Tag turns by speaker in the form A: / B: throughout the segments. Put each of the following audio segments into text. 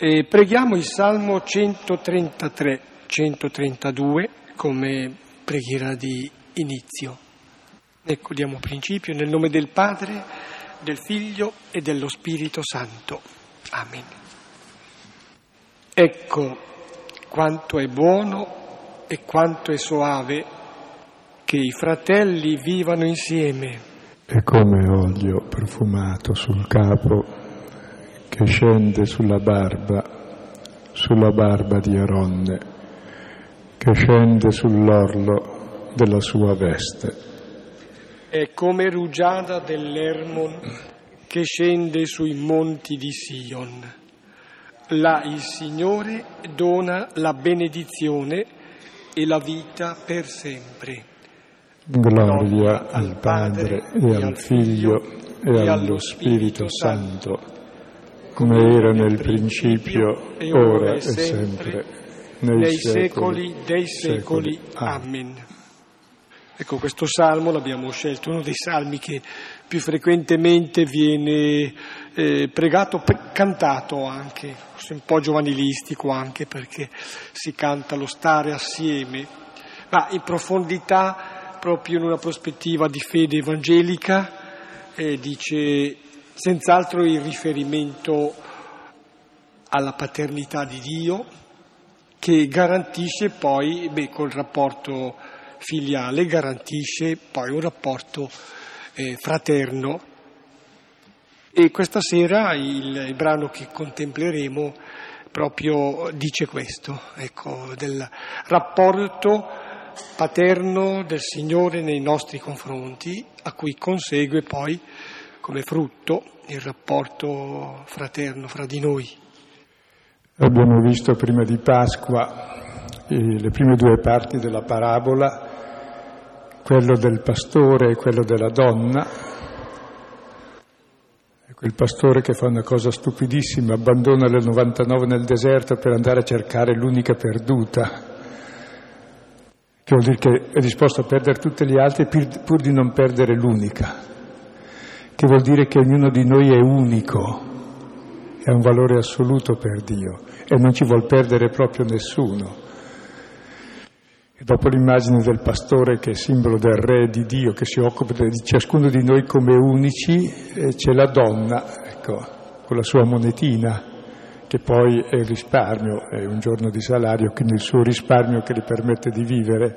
A: E preghiamo il Salmo 133, 132 come preghiera di inizio. Ecco, diamo principio nel nome del Padre, del Figlio e dello Spirito Santo. Amen. Ecco quanto è buono e quanto è soave che i fratelli vivano insieme.
B: È come olio profumato sul capo che scende sulla barba, sulla barba di Aronne, che scende sull'orlo della sua veste.
A: È come rugiada dell'Ermon che scende sui monti di Sion. Là il Signore dona la benedizione e la vita per sempre.
B: Gloria al Padre e al Figlio e allo Spirito Santo come era nel principio, ora e sempre,
A: nei secoli dei secoli. Amen. Ecco, questo salmo l'abbiamo scelto, uno dei salmi che più frequentemente viene eh, pregato, pre- cantato anche, un po' giovanilistico anche perché si canta lo stare assieme, ma in profondità, proprio in una prospettiva di fede evangelica, eh, dice senz'altro il riferimento alla paternità di Dio che garantisce poi, beh, col rapporto filiale, garantisce poi un rapporto eh, fraterno. E questa sera il, il, brano che contempleremo proprio dice questo, ecco, del rapporto paterno del Signore nei nostri confronti, a cui consegue poi come frutto il rapporto fraterno fra di noi.
B: Abbiamo visto prima di Pasqua eh, le prime due parti della parabola, quello del pastore e quello della donna. Quel pastore che fa una cosa stupidissima, abbandona le 99 nel deserto per andare a cercare l'unica perduta, che vuol dire che è disposto a perdere tutte le altre pur di non perdere l'unica che vuol dire che ognuno di noi è unico, è un valore assoluto per Dio e non ci vuol perdere proprio nessuno. E dopo l'immagine del pastore che è simbolo del re di Dio, che si occupa di ciascuno di noi come unici, c'è la donna, ecco, con la sua monetina, che poi è il risparmio, è un giorno di salario, quindi il suo risparmio che gli permette di vivere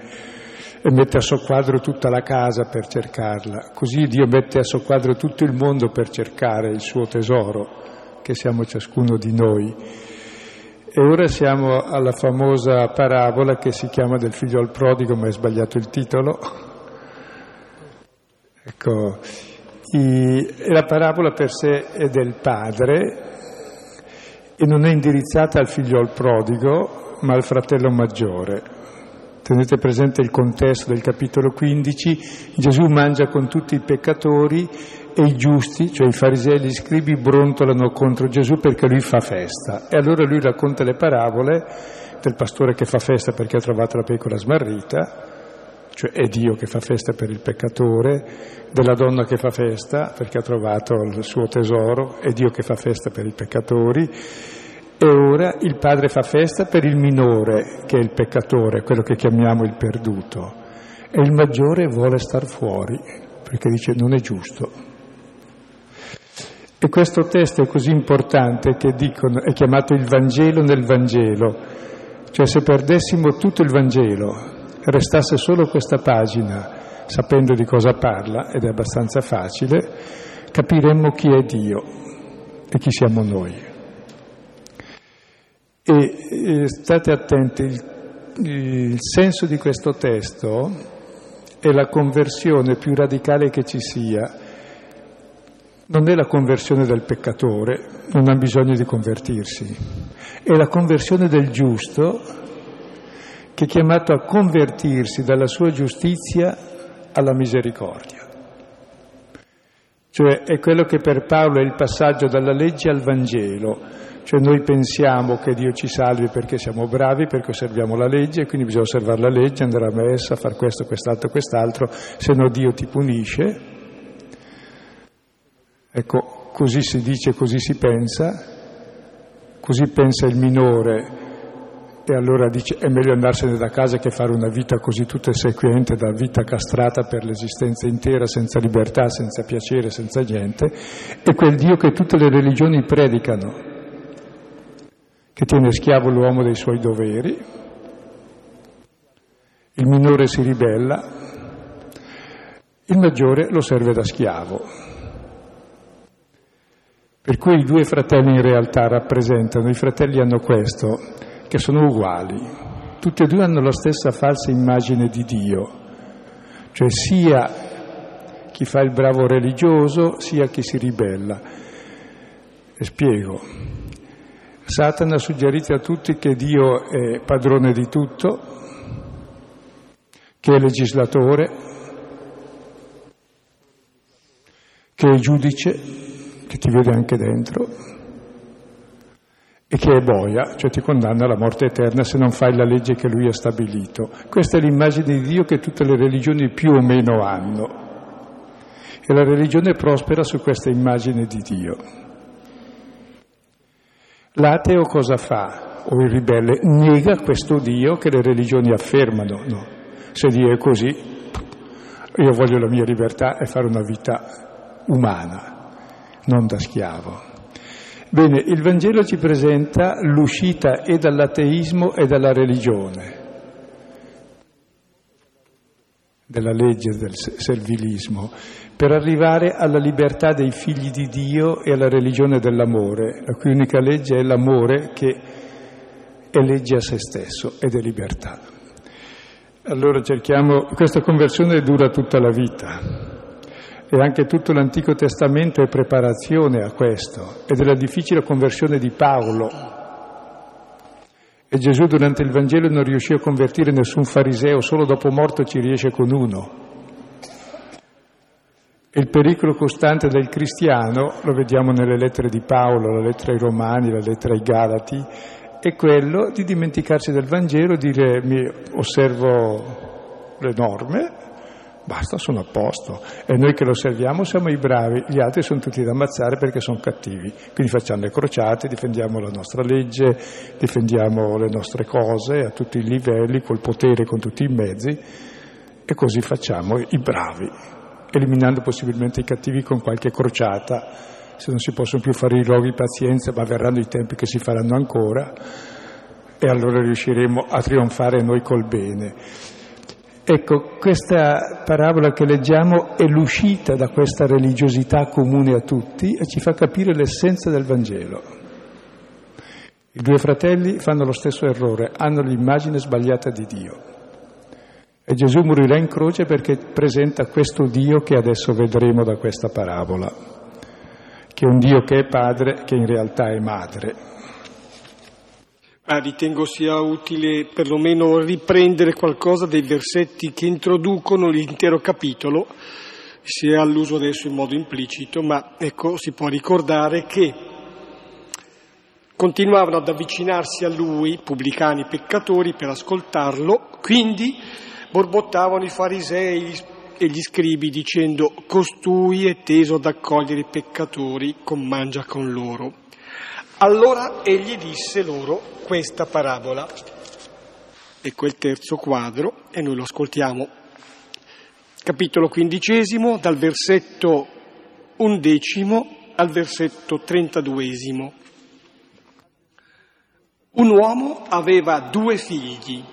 B: e mette a soqquadro tutta la casa per cercarla. Così Dio mette a soqquadro tutto il mondo per cercare il suo tesoro, che siamo ciascuno di noi. E ora siamo alla famosa parabola che si chiama del figlio al prodigo, ma è sbagliato il titolo. Ecco, i, la parabola per sé è del padre e non è indirizzata al figlio al prodigo, ma al fratello maggiore. Tenete presente il contesto del capitolo 15, Gesù mangia con tutti i peccatori e i giusti, cioè i farisei e gli scribi, brontolano contro Gesù perché lui fa festa. E allora lui racconta le parabole del pastore che fa festa perché ha trovato la pecora smarrita, cioè è Dio che fa festa per il peccatore, della donna che fa festa perché ha trovato il suo tesoro, è Dio che fa festa per i peccatori, e ora il padre fa festa per il minore, che è il peccatore, quello che chiamiamo il perduto. E il maggiore vuole star fuori, perché dice non è giusto. E questo testo è così importante che dicono, è chiamato il Vangelo nel Vangelo. Cioè se perdessimo tutto il Vangelo, restasse solo questa pagina, sapendo di cosa parla, ed è abbastanza facile, capiremmo chi è Dio e chi siamo noi. E, e state attenti, il, il senso di questo testo è la conversione più radicale che ci sia. Non è la conversione del peccatore, non ha bisogno di convertirsi, è la conversione del giusto che è chiamato a convertirsi dalla sua giustizia alla misericordia. Cioè è quello che per Paolo è il passaggio dalla legge al Vangelo, cioè noi pensiamo che Dio ci salvi perché siamo bravi, perché osserviamo la legge, quindi bisogna osservare la legge, andare a messa, fare questo, quest'altro, quest'altro, se no Dio ti punisce. Ecco, così si dice, così si pensa, Così pensa il minore e allora dice è meglio andarsene da casa che fare una vita così tutta sequiente, da vita castrata per l'esistenza intera, senza libertà, senza piacere, senza niente, è quel Dio che tutte le religioni predicano, che tiene schiavo l'uomo dei suoi doveri, il minore si ribella, il maggiore lo serve da schiavo. Per cui i due fratelli in realtà rappresentano, i fratelli hanno questo, che sono uguali, tutti e due hanno la stessa falsa immagine di Dio, cioè sia chi fa il bravo religioso sia chi si ribella. E spiego. Satana ha suggerito a tutti che Dio è padrone di tutto, che è legislatore, che è giudice, che ti vede anche dentro, e che è boia, cioè ti condanna alla morte eterna se non fai la legge che lui ha stabilito. Questa è l'immagine di Dio che tutte le religioni più o meno hanno. E la religione prospera su questa immagine di Dio. L'ateo cosa fa? O il ribelle nega questo Dio che le religioni affermano. No. Se Dio è così, io voglio la mia libertà e fare una vita umana, non da schiavo. Bene, il Vangelo ci presenta l'uscita e dall'ateismo e dalla religione, della legge del servilismo, per arrivare alla libertà dei figli di Dio e alla religione dell'amore, la cui unica legge è l'amore che è legge a se stesso ed è libertà. Allora cerchiamo, questa conversione dura tutta la vita, e anche tutto l'Antico Testamento è preparazione a questo, ed è la difficile conversione di Paolo. E Gesù durante il Vangelo non riuscì a convertire nessun fariseo, solo dopo morto ci riesce con uno. Il pericolo costante del cristiano, lo vediamo nelle lettere di Paolo, la lettera ai Romani, la lettera ai Galati, è quello di dimenticarsi del Vangelo, dire mi osservo le norme, Basta, sono a posto. E noi che lo osserviamo siamo i bravi, gli altri sono tutti da ammazzare perché sono cattivi. Quindi facciamo le crociate, difendiamo la nostra legge, difendiamo le nostre cose a tutti i livelli, col potere, con tutti i mezzi, e così facciamo i bravi, eliminando possibilmente i cattivi con qualche crociata. Se non si possono più fare i roghi pazienza, ma verranno i tempi che si faranno ancora, e allora riusciremo a trionfare noi col bene. Ecco, questa parabola che leggiamo è l'uscita da questa religiosità comune a tutti e ci fa capire l'essenza del Vangelo. I due fratelli fanno lo stesso errore, hanno l'immagine sbagliata di Dio. E Gesù morirà in croce perché presenta questo Dio che adesso vedremo da questa parabola, che è un Dio che è padre, che in realtà è madre.
A: Ah, ritengo sia utile perlomeno riprendere qualcosa dei versetti che introducono l'intero capitolo, si è all'uso adesso in modo implicito, ma ecco si può ricordare che continuavano ad avvicinarsi a lui, pubblicani peccatori, per ascoltarlo, quindi borbottavano i farisei e gli scribi dicendo costui è teso ad accogliere i peccatori, mangia con loro. Allora egli disse loro questa parabola. Ecco il terzo quadro e noi lo ascoltiamo. Capitolo quindicesimo, dal versetto undecimo al versetto trentaduesimo. Un uomo aveva due figli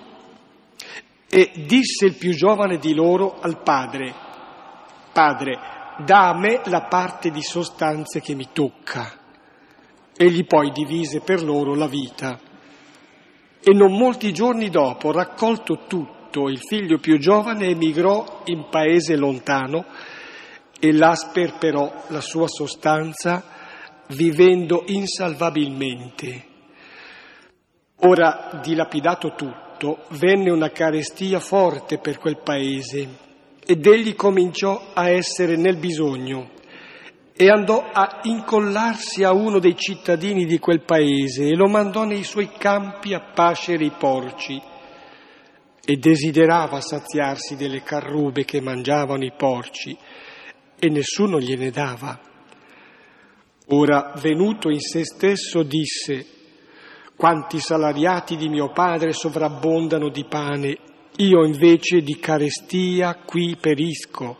A: e disse il più giovane di loro al padre, Padre, da a me la parte di sostanze che mi tocca. Egli poi divise per loro la vita. E non molti giorni dopo, raccolto tutto, il figlio più giovane emigrò in paese lontano e là sperperò la sua sostanza vivendo insalvabilmente. Ora, dilapidato tutto, venne una carestia forte per quel paese ed egli cominciò a essere nel bisogno e andò a incollarsi a uno dei cittadini di quel paese e lo mandò nei suoi campi a pascere i porci e desiderava saziarsi delle carrube che mangiavano i porci e nessuno gliene dava. Ora, venuto in se stesso, disse, Quanti salariati di mio padre sovrabbondano di pane, io invece di carestia qui perisco.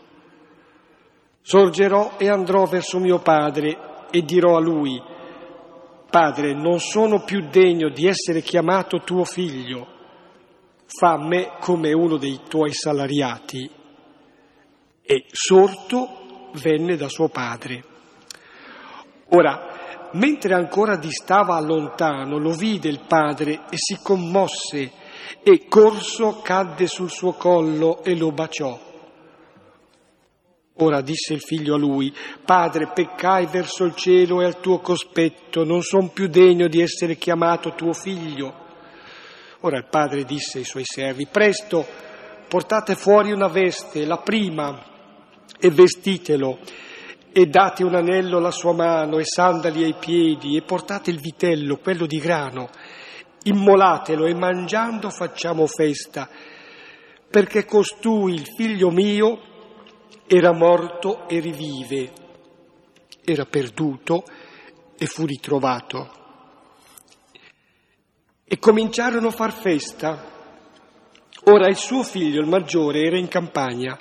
A: Sorgerò e andrò verso mio padre e dirò a lui, Padre, non sono più degno di essere chiamato tuo figlio, fa me come uno dei tuoi salariati. E sorto venne da suo padre. Ora, mentre ancora distava lontano, lo vide il padre e si commosse e corso cadde sul suo collo e lo baciò. Ora disse il figlio a lui, Padre, peccai verso il cielo e al tuo cospetto, non son più degno di essere chiamato tuo figlio. Ora il padre disse ai suoi servi, Presto, portate fuori una veste, la prima, e vestitelo, e date un anello alla sua mano e sandali ai piedi, e portate il vitello, quello di grano, immolatelo e mangiando facciamo festa, perché costui, il figlio mio, era morto e rivive, era perduto e fu ritrovato. E cominciarono a far festa. Ora il suo figlio, il maggiore, era in campagna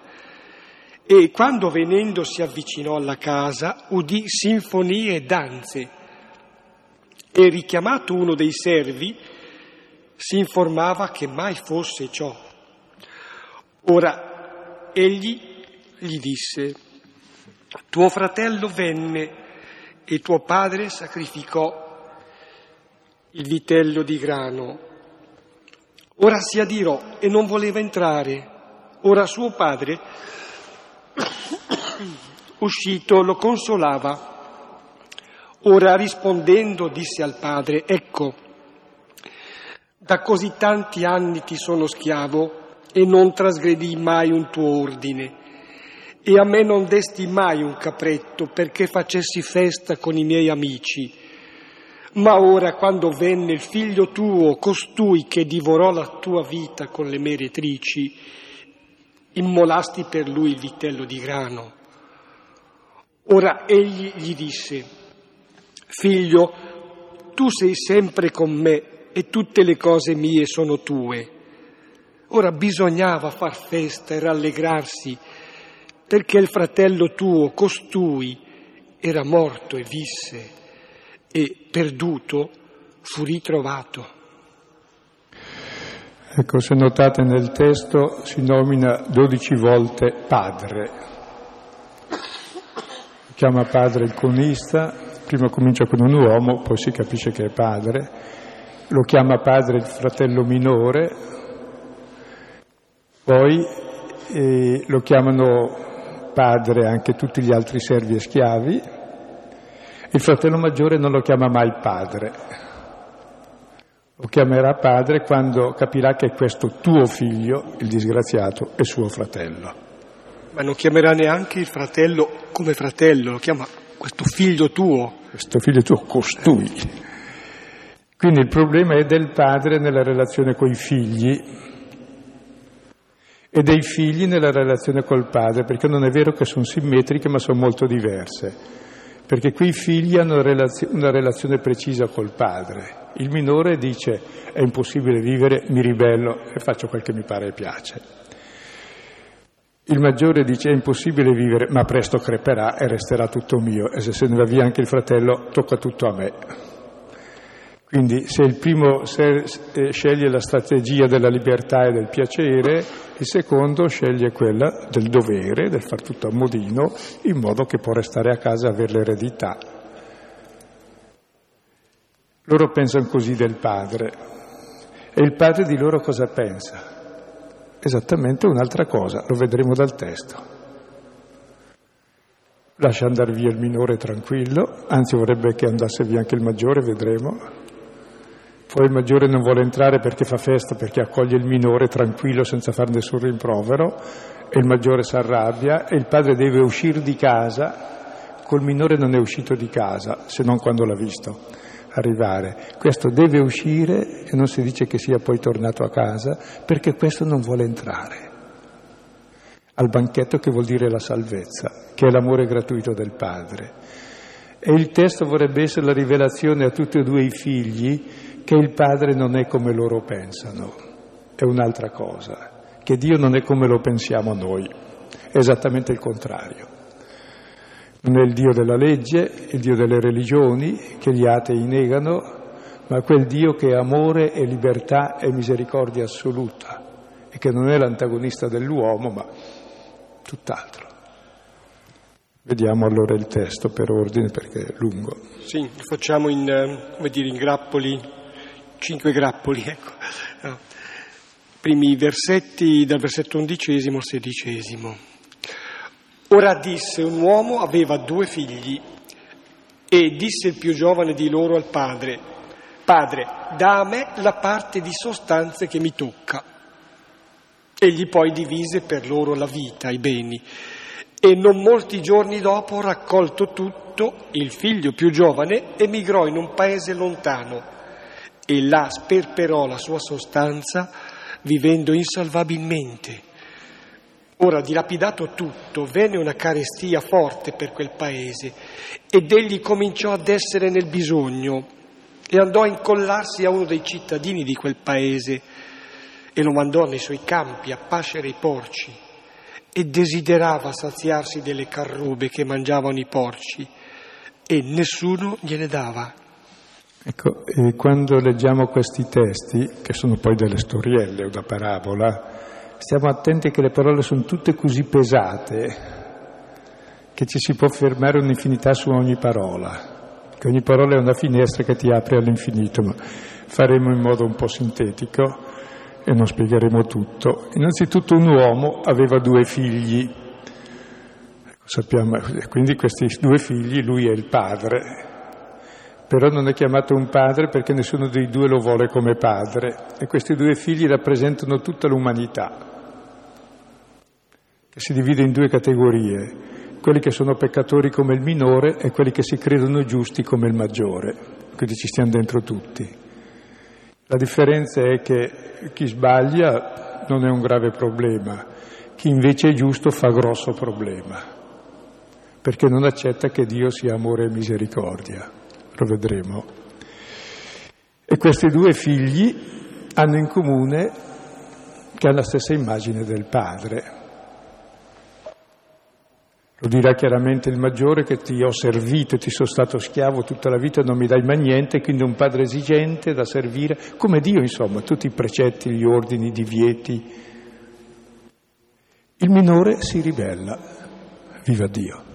A: e quando venendo si avvicinò alla casa udì sinfonie e danze e richiamato uno dei servi si informava che mai fosse ciò. Ora egli gli disse, tuo fratello venne e tuo padre sacrificò il vitello di grano. Ora si adirò e non voleva entrare. Ora suo padre, uscito, lo consolava. Ora rispondendo disse al padre, ecco, da così tanti anni ti sono schiavo e non trasgredì mai un tuo ordine e a me non desti mai un capretto perché facessi festa con i miei amici. Ma ora, quando venne il figlio tuo, costui che divorò la tua vita con le meretrici, immolasti per lui il vitello di grano. Ora egli gli disse, figlio, tu sei sempre con me e tutte le cose mie sono tue. Ora bisognava far festa e rallegrarsi perché il fratello tuo, costui, era morto e visse e perduto fu ritrovato.
B: Ecco, se notate nel testo si nomina dodici volte padre. Chiama padre il conista, prima comincia con un uomo, poi si capisce che è padre, lo chiama padre il fratello minore, poi eh, lo chiamano padre anche tutti gli altri servi e schiavi, il fratello maggiore non lo chiama mai padre, lo chiamerà padre quando capirà che questo tuo figlio, il disgraziato, è suo fratello.
A: Ma non chiamerà neanche il fratello come fratello, lo chiama questo figlio tuo.
B: Questo figlio tuo, costui. Quindi il problema è del padre nella relazione con i figli, e dei figli nella relazione col padre, perché non è vero che sono simmetriche, ma sono molto diverse. Perché qui i figli hanno una relazione precisa col padre. Il minore dice è impossibile vivere, mi ribello e faccio quel che mi pare e piace. Il maggiore dice è impossibile vivere, ma presto creperà e resterà tutto mio e se se ne va via anche il fratello tocca tutto a me. Quindi se il primo eh, sceglie la strategia della libertà e del piacere, il secondo sceglie quella del dovere, del far tutto a modino, in modo che può restare a casa e avere l'eredità. Loro pensano così del padre. E il padre di loro cosa pensa? Esattamente un'altra cosa, lo vedremo dal testo. Lascia andare via il minore tranquillo, anzi vorrebbe che andasse via anche il maggiore, vedremo. Poi il maggiore non vuole entrare perché fa festa, perché accoglie il minore tranquillo senza fare nessun rimprovero e il maggiore si arrabbia e il padre deve uscire di casa, col minore non è uscito di casa, se non quando l'ha visto arrivare. Questo deve uscire e non si dice che sia poi tornato a casa perché questo non vuole entrare al banchetto che vuol dire la salvezza, che è l'amore gratuito del padre. E il testo vorrebbe essere la rivelazione a tutti e due i figli che il Padre non è come loro pensano, è un'altra cosa, che Dio non è come lo pensiamo noi, è esattamente il contrario. Non è il Dio della legge, il Dio delle religioni che gli atei negano, ma quel Dio che è amore e libertà e misericordia assoluta e che non è l'antagonista dell'uomo, ma tutt'altro. Vediamo allora il testo per ordine perché è lungo.
A: Sì, facciamo in, eh, dire, in grappoli, cinque grappoli, ecco. Primi versetti dal versetto undicesimo al sedicesimo. Ora disse un uomo aveva due figli e disse il più giovane di loro al padre, Padre, da a me la parte di sostanze che mi tocca. Egli poi divise per loro la vita, i beni e non molti giorni dopo, raccolto tutto, il figlio più giovane emigrò in un paese lontano e là sperperò la sua sostanza vivendo insalvabilmente. Ora, dilapidato tutto, venne una carestia forte per quel paese ed egli cominciò ad essere nel bisogno e andò a incollarsi a uno dei cittadini di quel paese e lo mandò nei suoi campi a pascere i porci e desiderava saziarsi delle carrube che mangiavano i porci e nessuno gliene dava.
B: Ecco, quando leggiamo questi testi, che sono poi delle storielle o da parabola, stiamo attenti che le parole sono tutte così pesate che ci si può fermare un'infinità su ogni parola, che ogni parola è una finestra che ti apre all'infinito, ma faremo in modo un po' sintetico e non spiegheremo tutto. Innanzitutto un uomo aveva due figli, ecco, sappiamo, quindi questi due figli, lui è il padre, però non è chiamato un padre perché nessuno dei due lo vuole come padre e questi due figli rappresentano tutta l'umanità, che si divide in due categorie, quelli che sono peccatori come il minore e quelli che si credono giusti come il maggiore, quindi ci stiamo dentro tutti. La differenza è che chi sbaglia non è un grave problema, chi invece è giusto fa grosso problema, perché non accetta che Dio sia amore e misericordia. Lo vedremo. E questi due figli hanno in comune che hanno la stessa immagine del padre. Lo dirà chiaramente il maggiore che ti ho servito ti sono stato schiavo tutta la vita, non mi dai mai niente, quindi un padre esigente da servire, come Dio insomma, tutti i precetti, gli ordini, i divieti. Il minore si ribella, viva Dio,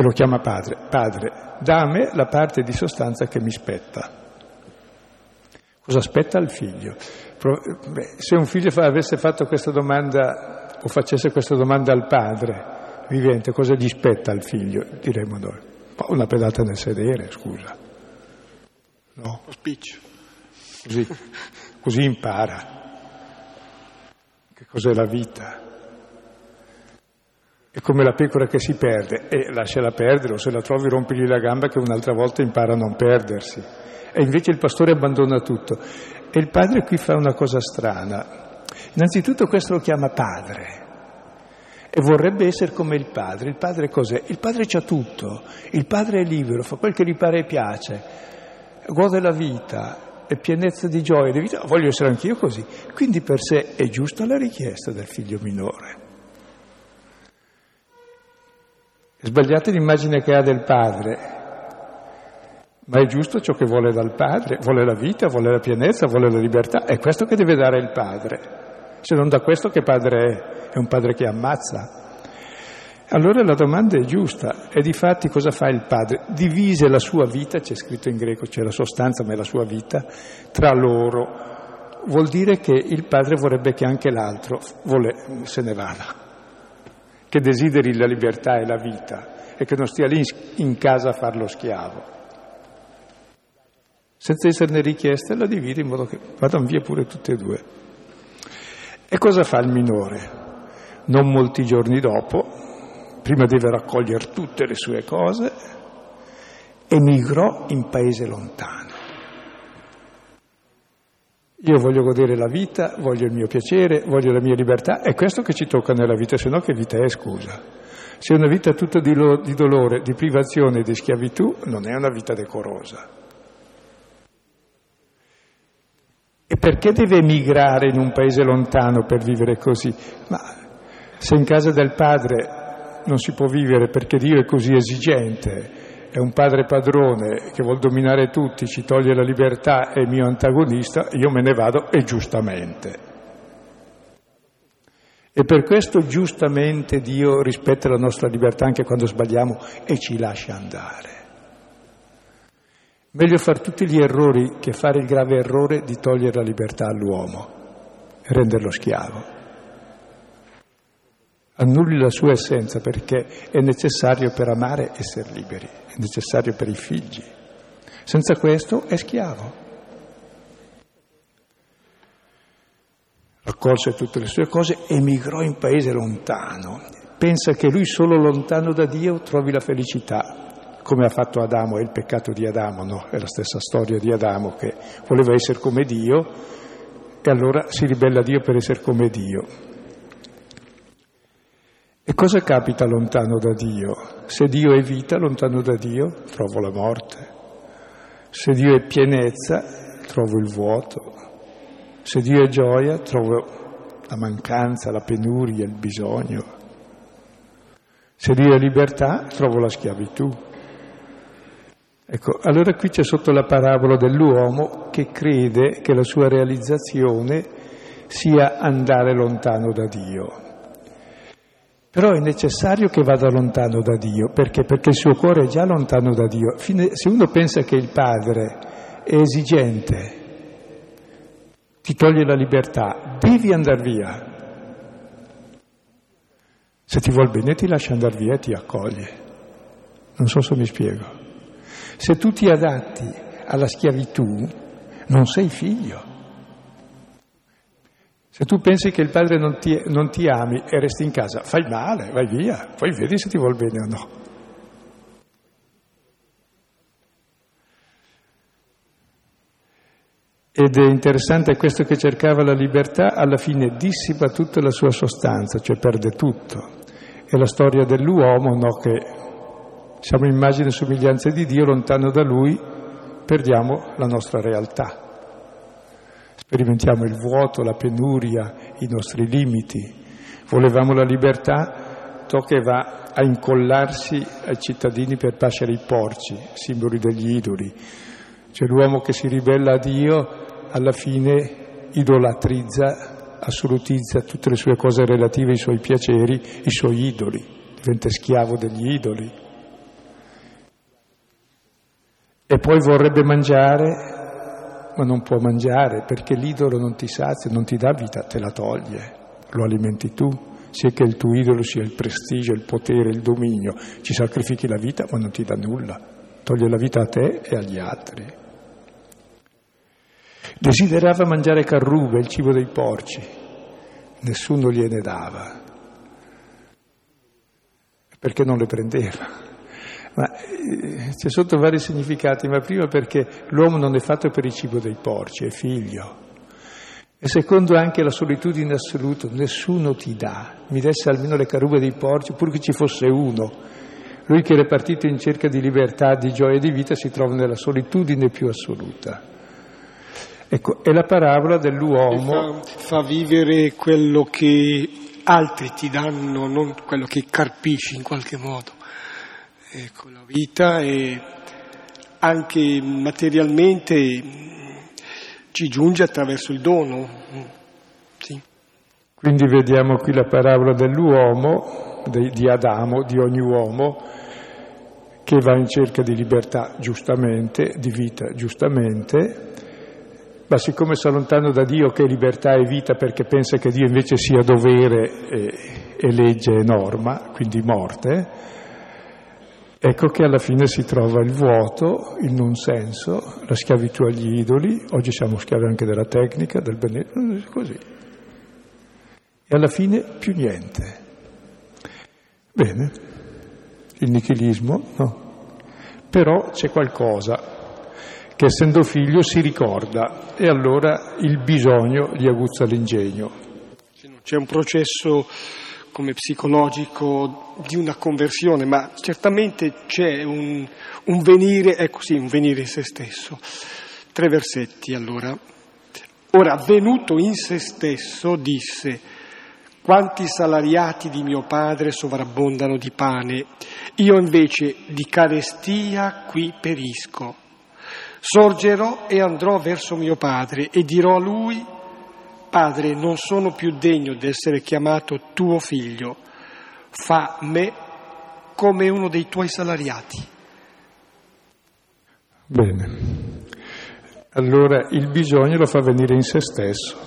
B: e lo chiama padre. Padre, da me la parte di sostanza che mi spetta. Cosa aspetta al figlio? se un figlio avesse fatto questa domanda o facesse questa domanda al padre vivente, cosa gli spetta al figlio? Diremmo noi, una pedata nel sedere, scusa. No?
A: Lo spiccio.
B: Così, così impara che cos'è la vita. È come la pecora che si perde e lasciala perdere o se la trovi rompigli la gamba che un'altra volta impara a non perdersi. E invece il pastore abbandona tutto. E il padre qui fa una cosa strana, Innanzitutto questo lo chiama padre e vorrebbe essere come il padre. Il padre cos'è? Il padre c'ha tutto, il padre è libero, fa quel che gli pare e piace, gode la vita, è pienezza di gioia, di vita. Voglio essere anch'io così. Quindi per sé è giusta la richiesta del figlio minore. È sbagliata l'immagine che ha del padre, ma è giusto ciò che vuole dal padre, vuole la vita, vuole la pienezza, vuole la libertà, è questo che deve dare il padre. Se non da questo che padre è? È un padre che ammazza. Allora la domanda è giusta e di fatti cosa fa il padre? Divise la sua vita, c'è scritto in greco, c'è la sostanza ma è la sua vita, tra loro. Vuol dire che il padre vorrebbe che anche l'altro vole, se ne vada, che desideri la libertà e la vita e che non stia lì in casa a far lo schiavo. Senza esserne richiesta la divide in modo che vadano via pure tutte e due. E cosa fa il minore? Non molti giorni dopo, prima deve raccogliere tutte le sue cose, emigrò in paese lontano. Io voglio godere la vita, voglio il mio piacere, voglio la mia libertà, è questo che ci tocca nella vita, se no che vita è, scusa. Se è una vita tutta di, lo, di dolore, di privazione di schiavitù, non è una vita decorosa. E perché deve emigrare in un paese lontano per vivere così? Ma se in casa del padre non si può vivere perché Dio è così esigente, è un padre padrone che vuol dominare tutti, ci toglie la libertà, è mio antagonista, io me ne vado e giustamente. E per questo giustamente Dio rispetta la nostra libertà anche quando sbagliamo e ci lascia andare. Meglio fare tutti gli errori che fare il grave errore di togliere la libertà all'uomo e renderlo schiavo. Annulli la sua essenza perché è necessario per amare essere liberi, è necessario per i figli. Senza questo è schiavo. Raccolse tutte le sue cose, emigrò in paese lontano. Pensa che lui solo lontano da Dio trovi la felicità come ha fatto Adamo, è il peccato di Adamo, no? È la stessa storia di Adamo che voleva essere come Dio e allora si ribella a Dio per essere come Dio. E cosa capita lontano da Dio? Se Dio è vita, lontano da Dio, trovo la morte. Se Dio è pienezza, trovo il vuoto. Se Dio è gioia, trovo la mancanza, la penuria, il bisogno. Se Dio è libertà, trovo la schiavitù. Ecco, allora qui c'è sotto la parabola dell'uomo che crede che la sua realizzazione sia andare lontano da Dio. Però è necessario che vada lontano da Dio, perché? Perché il suo cuore è già lontano da Dio. Se uno pensa che il padre è esigente, ti toglie la libertà, devi andare via. Se ti vuol bene ti lascia andare via e ti accoglie. Non so se mi spiego. Se tu ti adatti alla schiavitù, non sei figlio. Se tu pensi che il padre non ti, non ti ami e resti in casa, fai male, vai via, poi vedi se ti vuol bene o no. Ed è interessante questo che cercava la libertà, alla fine dissipa tutta la sua sostanza, cioè perde tutto. È la storia dell'uomo no, che siamo immagine e somiglianza di Dio, lontano da Lui perdiamo la nostra realtà. Sperimentiamo il vuoto, la penuria, i nostri limiti. Volevamo la libertà, tocca e va a incollarsi ai cittadini per pascere i porci, simboli degli idoli. Cioè l'uomo che si ribella a Dio alla fine idolatrizza, assolutizza tutte le sue cose relative ai suoi piaceri, i suoi idoli, diventa schiavo degli idoli. E poi vorrebbe mangiare, ma non può mangiare perché l'idolo non ti sazia, non ti dà vita, te la toglie, lo alimenti tu. Sia che il tuo idolo sia il prestigio, il potere, il dominio, ci sacrifichi la vita ma non ti dà nulla, toglie la vita a te e agli altri. Desiderava mangiare carrube, il cibo dei porci, nessuno gliene dava, perché non le prendeva. Ma eh, c'è sotto vari significati, ma prima perché l'uomo non è fatto per il cibo dei porci, è figlio. E secondo anche la solitudine assoluta, nessuno ti dà, mi desse almeno le carube dei porci, pur che ci fosse uno. Lui che era partito in cerca di libertà, di gioia e di vita si trova nella solitudine più assoluta. Ecco, è la parabola dell'uomo.
A: Fa, fa vivere quello che altri ti danno, non quello che carpisci in qualche modo ecco, la vita e anche materialmente ci giunge attraverso il dono. Sì.
B: Quindi vediamo qui la parabola dell'uomo, di Adamo, di ogni uomo, che va in cerca di libertà giustamente, di vita giustamente, ma siccome sta lontano da Dio che è libertà e vita perché pensa che Dio invece sia dovere e, e legge e norma, quindi morte, Ecco che alla fine si trova il vuoto, il non senso, la schiavitù agli idoli, oggi siamo schiavi anche della tecnica, del benessere, così. E alla fine più niente. Bene, il nichilismo, no. Però c'è qualcosa che essendo figlio si ricorda e allora il bisogno gli aguzza l'ingegno.
A: C'è un processo come psicologico di una conversione, ma certamente c'è un, un venire, ecco sì, un venire in se stesso. Tre versetti allora. Ora, venuto in se stesso, disse, quanti salariati di mio padre sovrabbondano di pane, io invece di carestia qui perisco. Sorgerò e andrò verso mio padre e dirò a lui, Padre, non sono più degno di essere chiamato tuo figlio, fa me come uno dei tuoi salariati.
B: Bene. Allora il bisogno lo fa venire in se stesso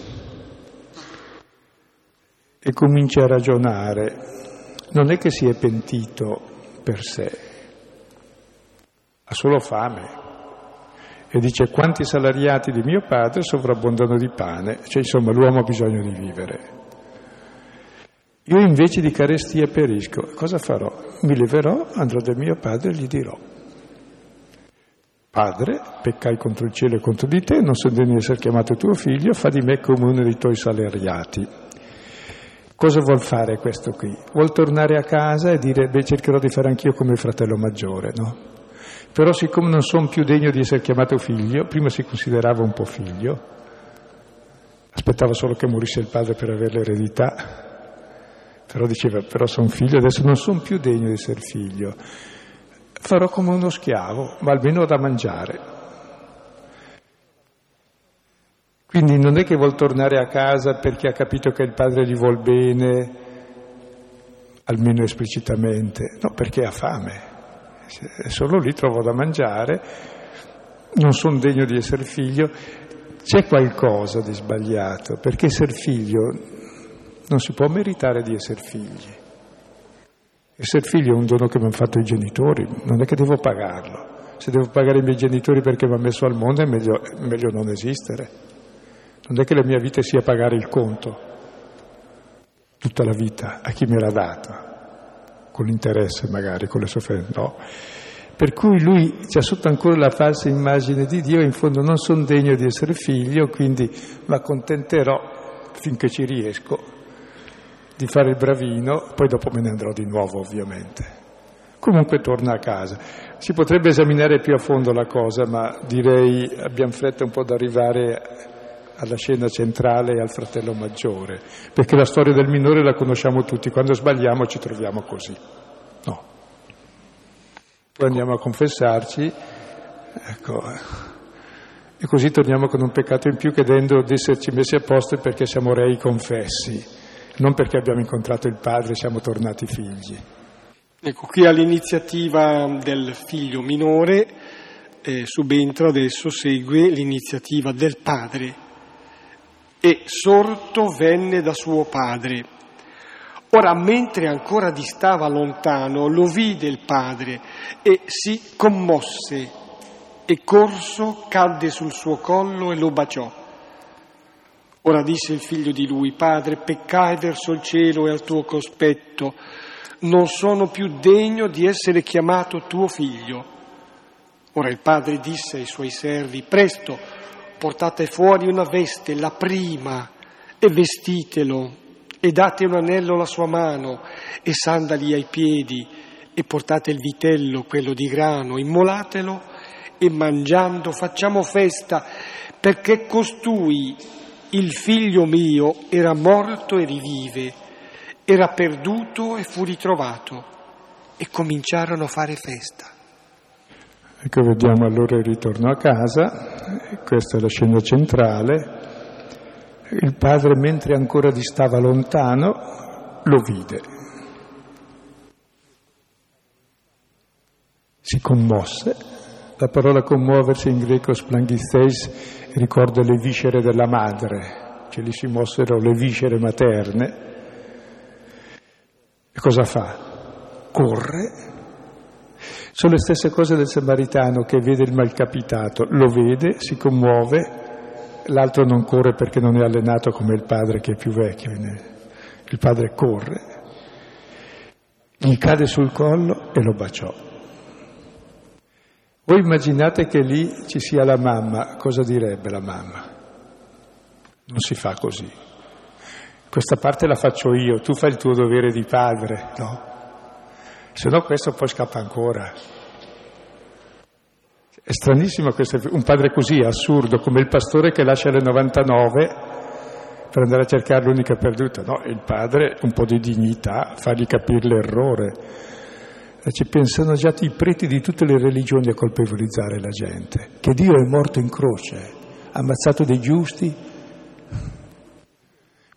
B: e comincia a ragionare. Non è che si è pentito per sé, ha solo fame. E dice quanti salariati di mio padre sovrabbondano di pane, cioè insomma l'uomo ha bisogno di vivere. Io invece di carestia perisco, cosa farò? Mi leverò, andrò da mio padre e gli dirò Padre, peccai contro il cielo e contro di te, non sono degno di essere chiamato tuo figlio, fa di me come uno dei tuoi salariati. Cosa vuol fare questo qui? Vuol tornare a casa e dire, beh, cercherò di fare anch'io come fratello maggiore, no? Però siccome non sono più degno di essere chiamato figlio, prima si considerava un po' figlio, aspettava solo che morisse il padre per avere l'eredità, però diceva, però sono figlio, adesso non sono più degno di essere figlio farò come uno schiavo, ma almeno da mangiare. Quindi non è che vuol tornare a casa perché ha capito che il padre gli vuol bene, almeno esplicitamente, no, perché ha fame. Solo lì trovo da mangiare, non sono degno di essere figlio. C'è qualcosa di sbagliato, perché essere figlio non si può meritare di essere figli. Essere figlio è un dono che mi hanno fatto i genitori, non è che devo pagarlo. Se devo pagare i miei genitori perché mi hanno messo al mondo è meglio, meglio non esistere. Non è che la mia vita sia pagare il conto, tutta la vita, a chi me l'ha data, con l'interesse magari, con le sofferenze, no. Per cui lui c'ha sotto ancora la falsa immagine di Dio, in fondo non sono degno di essere figlio, quindi mi accontenterò finché ci riesco di fare il bravino, poi dopo me ne andrò di nuovo ovviamente. Comunque torna a casa. Si potrebbe esaminare più a fondo la cosa, ma direi abbiamo fretta un po' ad arrivare alla scena centrale e al fratello maggiore, perché la storia del minore la conosciamo tutti, quando sbagliamo ci troviamo così. No. Poi andiamo a confessarci, ecco, e così torniamo con un peccato in più chiedendo di esserci messi a posto perché siamo rei confessi non perché abbiamo incontrato il padre e siamo tornati figli.
A: Ecco, qui all'iniziativa del figlio minore eh, subentra adesso, segue l'iniziativa del padre. E sorto venne da suo padre. Ora, mentre ancora distava lontano, lo vide il padre e si commosse e corso cadde sul suo collo e lo baciò. Ora disse il figlio di lui, Padre, peccai verso il cielo e al tuo cospetto, non sono più degno di essere chiamato tuo figlio. Ora il padre disse ai suoi servi, presto, portate fuori una veste, la prima, e vestitelo, e date un anello alla sua mano, e sandali ai piedi, e portate il vitello, quello di grano, immolatelo, e mangiando facciamo festa, perché costui il figlio mio era morto e rivive, era perduto e fu ritrovato. E cominciarono a fare festa.
B: Ecco, vediamo allora il ritorno a casa, questa è la scena centrale. Il padre, mentre ancora distava lontano, lo vide. Si commosse. La parola commuoversi in greco splangitheis ricorda le viscere della madre, che lì si mossero le viscere materne. E cosa fa? Corre. Sono le stesse cose del samaritano che vede il malcapitato, lo vede, si commuove, l'altro non corre perché non è allenato come il padre che è più vecchio. Il padre corre, gli cade sul collo e lo baciò. Voi immaginate che lì ci sia la mamma, cosa direbbe la mamma? Non si fa così. Questa parte la faccio io, tu fai il tuo dovere di padre, no? Se no questo poi scappa ancora. È stranissimo questo, un padre così assurdo come il pastore che lascia le 99 per andare a cercare l'unica perduta. No, il padre un po' di dignità, fargli capire l'errore. Ci pensano già i preti di tutte le religioni a colpevolizzare la gente, che Dio è morto in croce, ha ammazzato dei giusti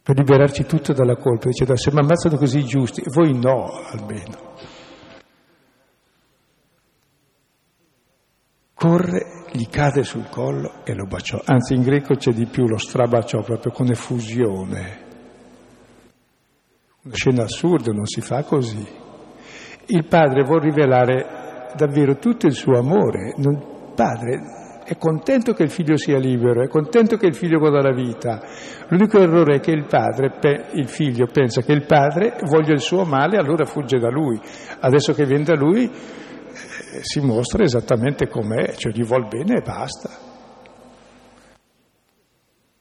B: per liberarci tutto dalla colpa. Dice, se mi ammazzano così i giusti, voi no almeno. Corre, gli cade sul collo e lo baciò. Anzi, in greco c'è di più, lo strabaciò proprio con effusione. Una scena assurda, non si fa così. Il padre vuol rivelare davvero tutto il suo amore. Il padre è contento che il figlio sia libero, è contento che il figlio goda la vita. L'unico errore è che il padre, il figlio pensa che il padre voglia il suo male, allora fugge da lui. Adesso che viene da lui si mostra esattamente com'è, cioè gli vuol bene e basta.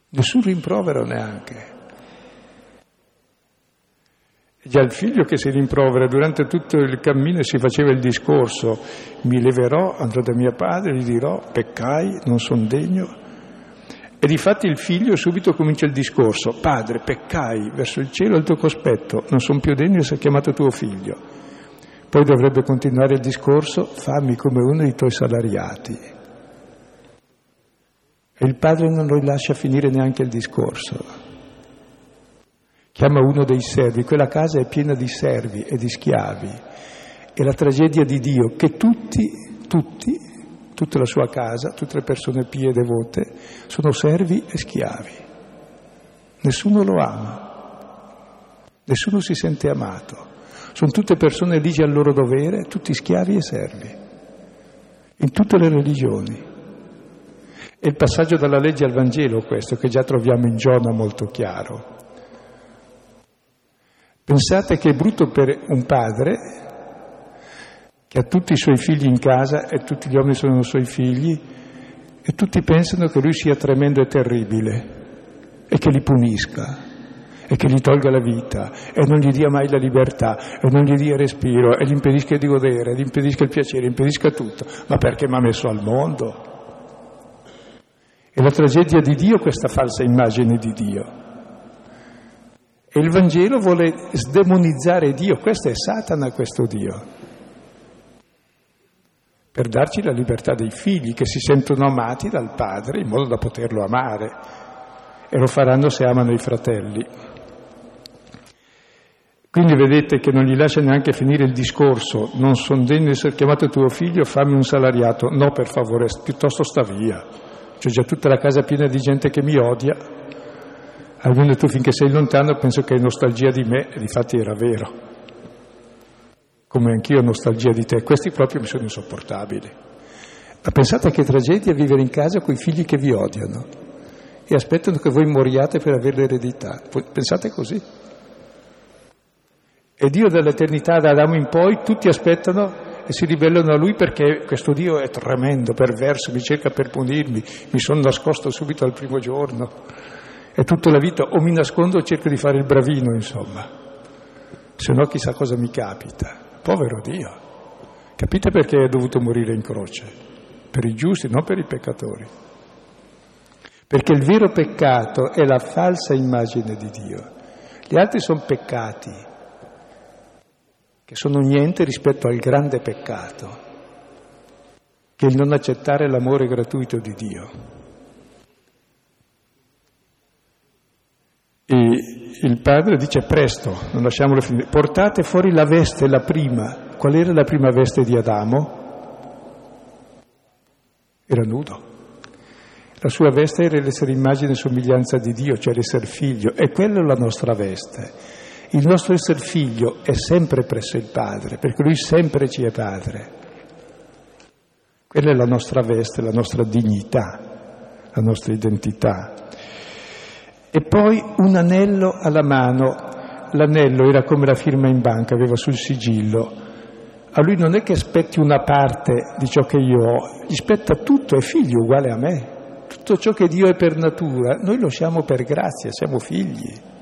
B: Nessun rimprovero neanche. Già il figlio che si rimprovera durante tutto il cammino si faceva il discorso, mi leverò, andrò da mio padre, gli dirò, peccai, non sono degno. E difatti il figlio subito comincia il discorso, padre, peccai verso il cielo al tuo cospetto, non sono più degno di essere chiamato tuo figlio. Poi dovrebbe continuare il discorso, fammi come uno dei tuoi salariati. E il padre non lo lascia finire neanche il discorso chiama uno dei servi, quella casa è piena di servi e di schiavi. È la tragedia di Dio che tutti, tutti, tutta la sua casa, tutte le persone pie e devote, sono servi e schiavi. Nessuno lo ama, nessuno si sente amato. Sono tutte persone ligie al loro dovere, tutti schiavi e servi, in tutte le religioni. È il passaggio dalla legge al Vangelo questo, che già troviamo in Giona molto chiaro. Pensate che è brutto per un padre che ha tutti i suoi figli in casa e tutti gli uomini sono suoi figli e tutti pensano che lui sia tremendo e terribile e che li punisca e che gli tolga la vita e non gli dia mai la libertà e non gli dia respiro e gli impedisca di godere, gli impedisca il piacere, impedisca tutto. Ma perché mi ha messo al mondo? E la tragedia di Dio questa falsa immagine di Dio. E il Vangelo vuole sdemonizzare Dio, questo è Satana, questo Dio, per darci la libertà dei figli che si sentono amati dal Padre in modo da poterlo amare e lo faranno se amano i fratelli. Quindi vedete che non gli lascia neanche finire il discorso, non sono degno di essere chiamato tuo figlio, fammi un salariato. No, per favore, piuttosto sta via. C'è già tutta la casa piena di gente che mi odia, almeno tu finché sei lontano penso che hai nostalgia di me e di fatti era vero, come anch'io ho nostalgia di te, questi proprio mi sono insopportabili. Ma pensate che tragedia vivere in casa con i figli che vi odiano e aspettano che voi moriate per avere l'eredità. Pensate così. E Dio dall'eternità, da Adamo in poi, tutti aspettano e si ribellano a Lui perché questo Dio è tremendo, perverso, mi cerca per punirmi, mi sono nascosto subito al primo giorno. E tutta la vita o mi nascondo o cerco di fare il bravino, insomma. Se no chissà cosa mi capita. Povero Dio. Capite perché è dovuto morire in croce? Per i giusti, non per i peccatori. Perché il vero peccato è la falsa immagine di Dio. Gli altri sono peccati, che sono niente rispetto al grande peccato, che è il non accettare l'amore gratuito di Dio. E il padre dice presto, non lasciamolo finire, portate fuori la veste, la prima. Qual era la prima veste di Adamo? Era nudo. La sua veste era l'essere immagine e somiglianza di Dio, cioè l'essere figlio, e quella è la nostra veste. Il nostro essere figlio è sempre presso il Padre, perché Lui sempre ci è Padre. Quella è la nostra veste, la nostra dignità, la nostra identità. E poi un anello alla mano. L'anello era come la firma in banca, aveva sul sigillo. A lui non è che aspetti una parte di ciò che io ho, gli spetta tutto, è figlio uguale a me. Tutto ciò che Dio è per natura, noi lo siamo per grazia, siamo figli.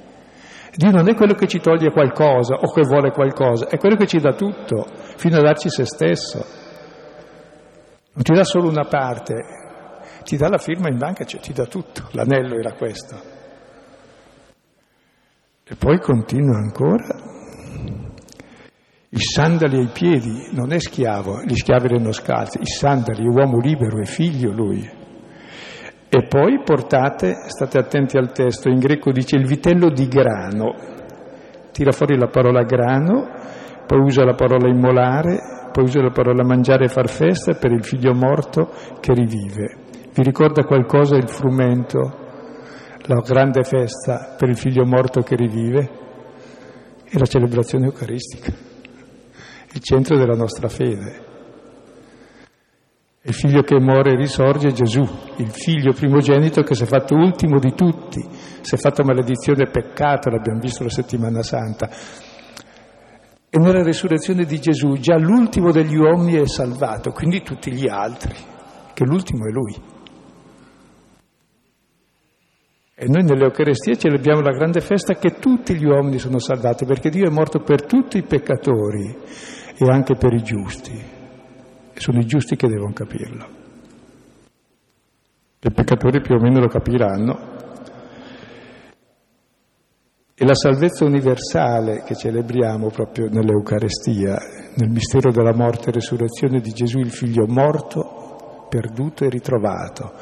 B: Dio non è quello che ci toglie qualcosa o che vuole qualcosa, è quello che ci dà tutto, fino a darci se stesso. Non ti dà solo una parte, ti dà la firma in banca, cioè ti dà tutto. L'anello era questo. E poi continua ancora. I sandali ai piedi, non è schiavo, gli schiavi erano scalzi, i sandali, uomo libero, è figlio lui. E poi portate, state attenti al testo, in greco dice il vitello di grano, tira fuori la parola grano, poi usa la parola immolare, poi usa la parola mangiare e far festa per il figlio morto che rivive. Vi ricorda qualcosa il frumento, la grande festa per il figlio morto che rivive? È la celebrazione eucaristica il centro della nostra fede. Il figlio che muore e risorge è Gesù, il figlio primogenito che si è fatto ultimo di tutti, si è fatto maledizione e peccato, l'abbiamo visto la settimana santa. E nella resurrezione di Gesù già l'ultimo degli uomini è salvato, quindi tutti gli altri, che l'ultimo è Lui. E noi nell'Eucarestia celebriamo la grande festa che tutti gli uomini sono salvati, perché Dio è morto per tutti i peccatori e anche per i giusti. Sono i giusti che devono capirlo. I peccatori più o meno lo capiranno. E la salvezza universale che celebriamo proprio nell'Eucarestia, nel mistero della morte e resurrezione di Gesù, il figlio morto, perduto e ritrovato,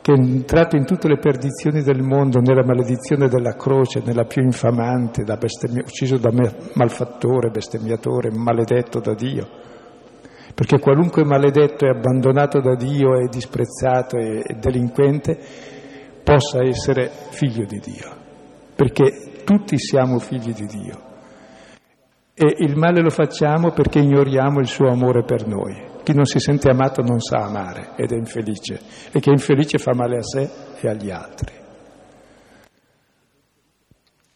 B: che è entrato in tutte le perdizioni del mondo, nella maledizione della croce, nella più infamante, da bestemmia, ucciso da malfattore, bestemmiatore, maledetto da Dio. Perché qualunque maledetto e abbandonato da Dio e disprezzato e, delinquente possa essere figlio di Dio. Perché tutti siamo figli di Dio. E il male lo facciamo perché ignoriamo il suo amore per noi. Chi non si sente amato non sa amare ed è infelice e chi è infelice fa male a sé e agli altri.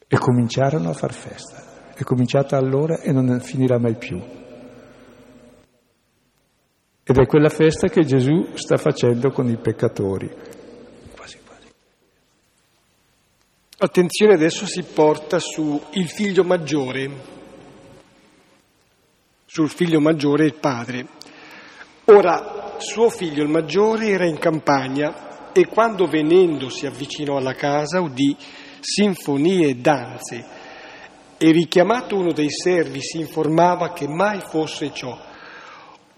B: E cominciarono a far festa. È cominciata allora e non finirà mai più. Ed è quella festa che Gesù sta facendo con i peccatori. Quasi, quasi.
A: Attenzione adesso si porta su il figlio maggiore, sul figlio maggiore il padre. Ora suo figlio il maggiore era in campagna e quando venendo si avvicinò alla casa udì sinfonie e danze e richiamato uno dei servi si informava che mai fosse ciò.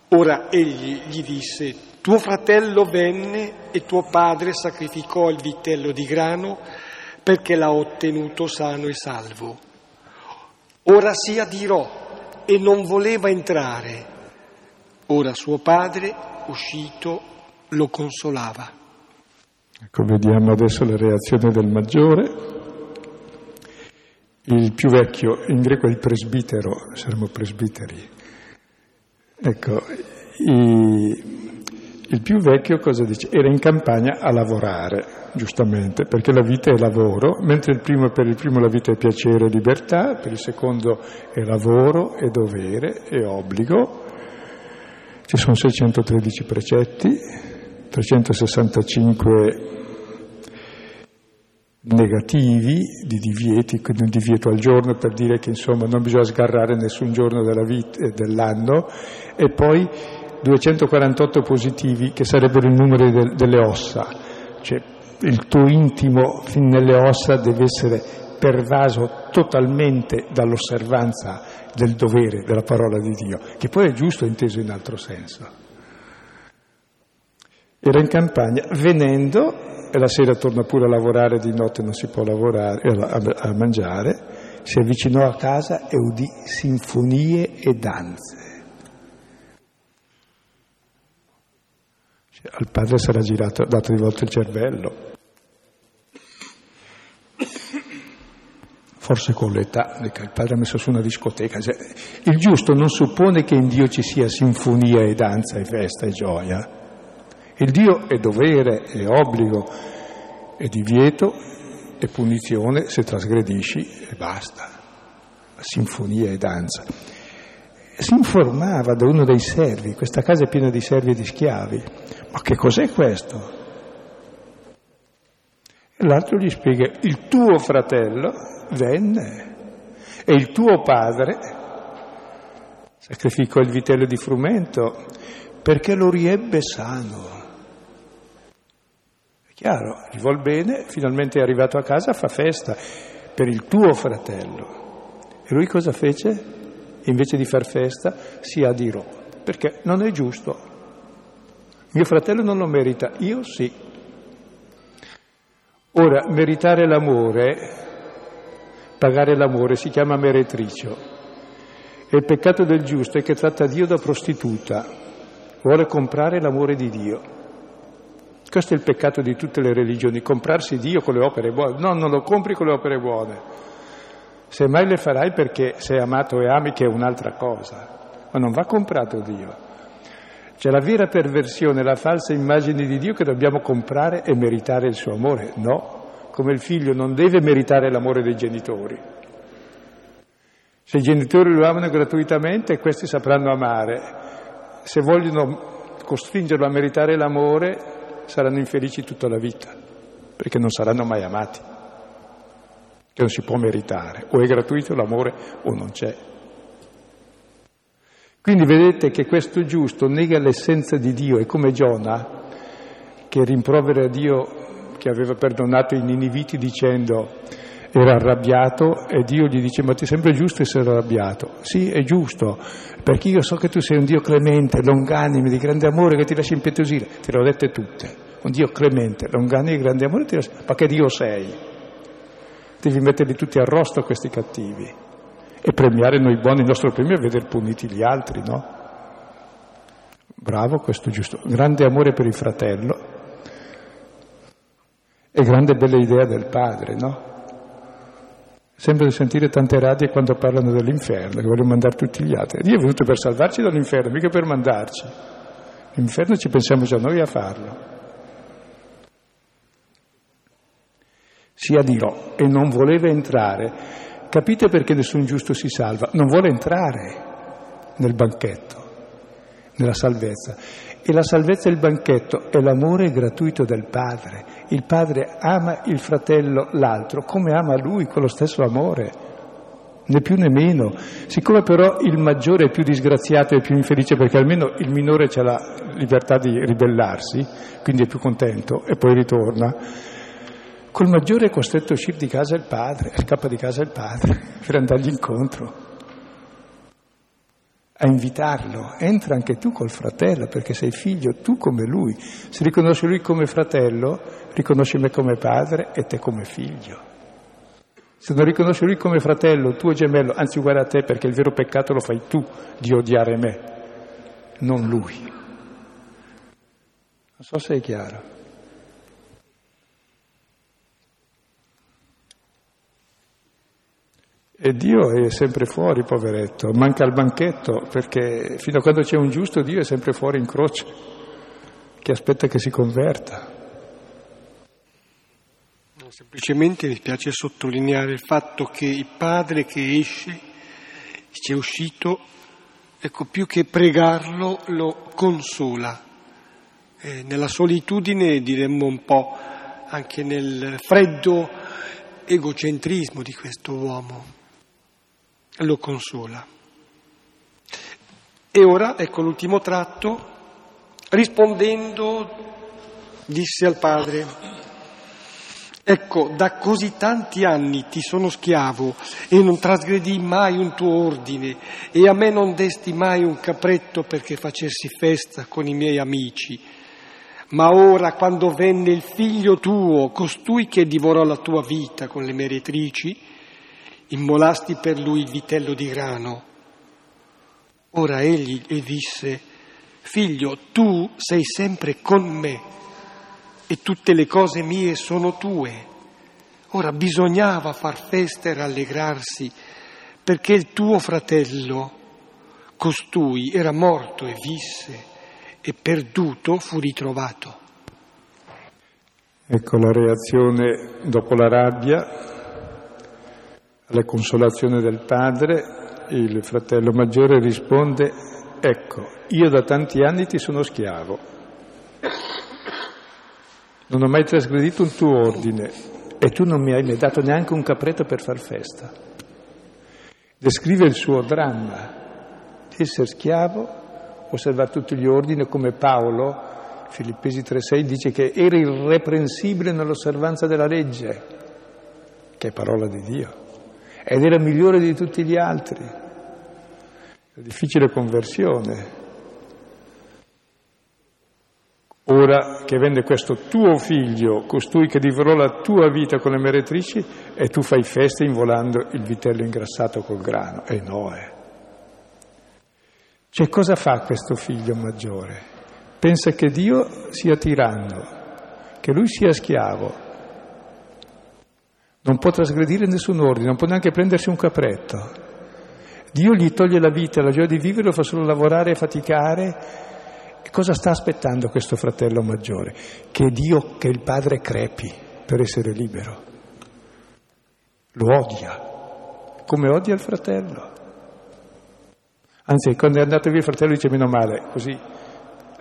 A: Ora egli gli disse, tuo fratello venne e tuo padre sacrificò il vitello di grano perché l'ha ottenuto sano e salvo. Ora si adirò e non voleva entrare. Ora suo padre, uscito, lo consolava.
B: Ecco, vediamo adesso la reazione del maggiore. Il più vecchio, in greco è il presbitero, saremmo presbiteri. Ecco, i, il più vecchio cosa dice? Era in campagna a lavorare, giustamente, perché la vita è lavoro, mentre il primo, per il primo la vita è piacere e libertà, per il secondo è lavoro, è dovere, è obbligo, ci sono 613 precetti, 365 negativi di divieti, quindi un divieto al giorno per dire che insomma non bisogna sgarrare nessun giorno della vita, eh, dell'anno, e poi 248 positivi che sarebbero il numero de, delle ossa, cioè il tuo intimo fin nelle ossa deve essere pervaso totalmente dall'osservanza del dovere della parola di Dio, che poi è giusto inteso in altro senso. Era in campagna, venendo, e la sera torna pure a lavorare, di notte non si può lavorare, a, mangiare, si avvicinò a casa e udì sinfonie e danze. Cioè, al padre sarà girato, dato di volta il cervello. forse con l'età, il padre ha messo su una discoteca. Il giusto non suppone che in Dio ci sia sinfonia e danza e festa e gioia. Il Dio è dovere, è obbligo, è divieto, è punizione se trasgredisci e basta. Sinfonia e danza. Si informava da uno dei servi, questa casa è piena di servi e di schiavi. Ma che cos'è questo? E l'altro gli spiega, il tuo fratello venne e il tuo padre sacrificò il vitello di frumento perché lo riebbe sano. Chiaro, gli vuol bene, finalmente è arrivato a casa, fa festa per il tuo fratello. E lui cosa fece? Invece di far festa si adirò, perché non è giusto. Mio fratello non lo merita, io sì. Ora, meritare l'amore, pagare l'amore, si chiama meretricio. E il peccato del giusto è che tratta Dio da prostituta, vuole comprare l'amore di Dio. Questo è il peccato di tutte le religioni, comprarsi Dio con le opere buone. No, non lo compri con le opere buone. Se mai le farai perché sei amato e ami che è un'altra cosa, ma non va comprato Dio. C'è la vera perversione, la falsa immagine di Dio che dobbiamo comprare e meritare il suo amore. No, come il figlio non deve meritare l'amore dei genitori. Se i genitori lo amano gratuitamente, questi sapranno amare. Se vogliono costringerlo a meritare l'amore, saranno infelici tutta la vita, perché non saranno mai amati, che non si può meritare. O è gratuito l'amore o non c'è. Quindi vedete che questo giusto nega l'essenza di Dio, è come Giona che rimprovera Dio che aveva perdonato i niniviti dicendo era arrabbiato e Dio gli dice ma ti sembra giusto essere arrabbiato? Sì, è giusto, perché io so che tu sei un Dio clemente, longanime, di grande amore che ti lascia impietosire. Te le ho dette tutte. Un Dio clemente, longanime, di grande amore, ti lascia... ma che Dio sei? Devi metterli tutti a questi cattivi e premiare noi buoni, il nostro premio è vedere puniti gli altri, no? Bravo, questo è giusto. Grande amore per il fratello e grande bella idea del padre, no? Sembra di sentire tante radie quando parlano dell'inferno, che vogliono mandare tutti gli altri. Dio è venuto per salvarci dall'inferno, mica per mandarci. L'inferno ci pensiamo già noi a farlo. Si adirò e non voleva entrare Capite perché nessun giusto si salva? Non vuole entrare nel banchetto, nella salvezza. E la salvezza e il banchetto è l'amore gratuito del padre. Il padre ama il fratello, l'altro, come ama lui, con lo stesso amore, né più né meno. Siccome però il maggiore è più disgraziato e più infelice perché almeno il minore ha la libertà di ribellarsi, quindi è più contento e poi ritorna, Col maggiore è costretto a uscire di casa il padre, scappa di casa il padre per andargli incontro, a invitarlo. Entra anche tu col fratello perché sei figlio, tu come lui. Se riconosci lui come fratello, riconosci me come padre e te come figlio. Se non riconosci lui come fratello, tuo gemello, anzi uguale a te perché il vero peccato lo fai tu di odiare me, non lui. Non so se è chiaro. E Dio è sempre fuori, poveretto, manca il banchetto, perché fino a quando c'è un giusto Dio è sempre fuori in croce, che aspetta che si converta.
A: semplicemente mi piace sottolineare il fatto che il padre che esce, ci è uscito, ecco, più che pregarlo, lo consola. Eh, nella solitudine, diremmo un po', anche nel freddo egocentrismo di questo uomo lo consola. E ora, ecco l'ultimo tratto, rispondendo disse al padre, ecco, da così tanti anni ti sono schiavo e non trasgredì mai un tuo ordine e a me non desti mai un capretto perché facessi festa con i miei amici. Ma ora, quando venne il figlio tuo, costui che divorò la tua vita con le meretrici, immolasti per lui il vitello di grano. Ora egli gli disse, figlio, tu sei sempre con me e tutte le cose mie sono tue. Ora bisognava far festa e rallegrarsi perché il tuo fratello, costui, era morto e visse e perduto fu ritrovato.
B: Ecco la reazione dopo la rabbia alla consolazione del padre, il fratello maggiore risponde, ecco, io da tanti anni ti sono schiavo, non ho mai trasgredito un tuo ordine e tu non mi hai mai dato neanche un capretto per far festa. Descrive il suo dramma di essere schiavo, osservare tutti gli ordini, come Paolo, Filippesi 3,6, dice che era irreprensibile nell'osservanza della legge, che è parola di Dio, ed era migliore di tutti gli altri. È difficile conversione. Ora che vende questo tuo figlio, costui che divorò la tua vita con le meretrici, e tu fai festa involando il vitello ingrassato col grano. E no. Cioè cosa fa questo figlio maggiore? Pensa che Dio sia tiranno, che lui sia schiavo, non può trasgredire nessun ordine, non può neanche prendersi un capretto. Dio gli toglie la vita, la gioia di vivere, lo fa solo lavorare e faticare e cosa sta aspettando questo fratello maggiore? Che Dio, che il padre crepi per essere libero. Lo odia, come odia il fratello. Anzi, quando è andato via il fratello dice meno male, così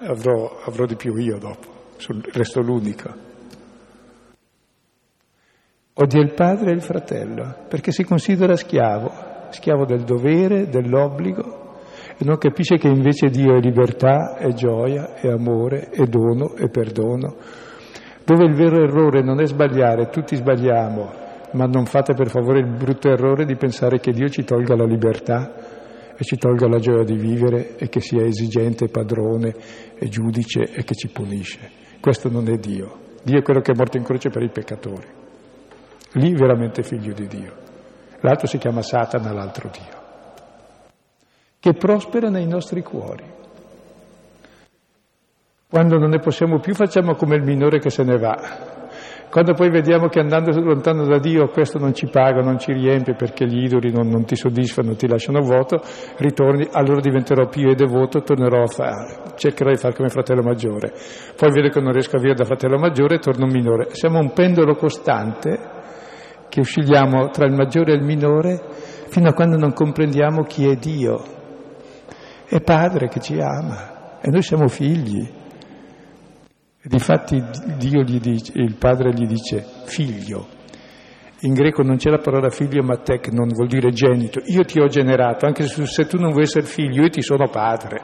B: avrò, avrò di più io dopo, resto l'unico. Odia il padre e il fratello perché si considera schiavo, schiavo del dovere, dell'obbligo e non capisce che invece Dio è libertà, è gioia, è amore, è dono, è perdono. Dove il vero errore non è sbagliare, tutti sbagliamo, ma non fate per favore il brutto errore di pensare che Dio ci tolga la libertà e ci tolga la gioia di vivere e che sia esigente, padrone e giudice e che ci punisce. Questo non è Dio. Dio è quello che è morto in croce per i peccatori. Lì veramente figlio di Dio. L'altro si chiama Satana, l'altro Dio che prospera nei nostri cuori. Quando non ne possiamo più facciamo come il minore che se ne va. Quando poi vediamo che andando lontano da Dio questo non ci paga, non ci riempie perché gli idoli non, non ti soddisfano, ti lasciano vuoto, ritorni, allora diventerò più e devoto, tornerò a fare, cercherò di fare come fratello maggiore. Poi vedo che non riesco a vivere da fratello maggiore e torno minore. Siamo un pendolo costante che oscilliamo tra il maggiore e il minore fino a quando non comprendiamo chi è Dio è padre che ci ama e noi siamo figli. E difatti Dio gli dice, il padre gli dice figlio. In greco non c'è la parola figlio ma te che non vuol dire genito. Io ti ho generato, anche se, se tu non vuoi essere figlio, io ti sono padre.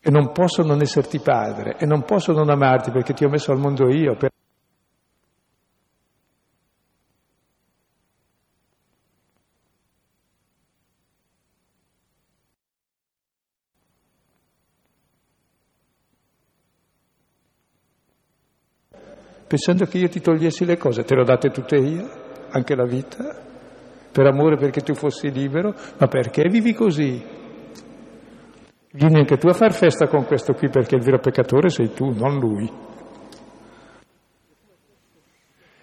B: E non posso non esserti padre, e non posso non amarti perché ti ho messo al mondo io. Per... pensando che io ti togliessi le cose, te le ho date tutte io, anche la vita, per amore perché tu fossi libero, ma perché vivi così? Vieni anche tu a far festa con questo qui perché il vero peccatore sei tu, non lui.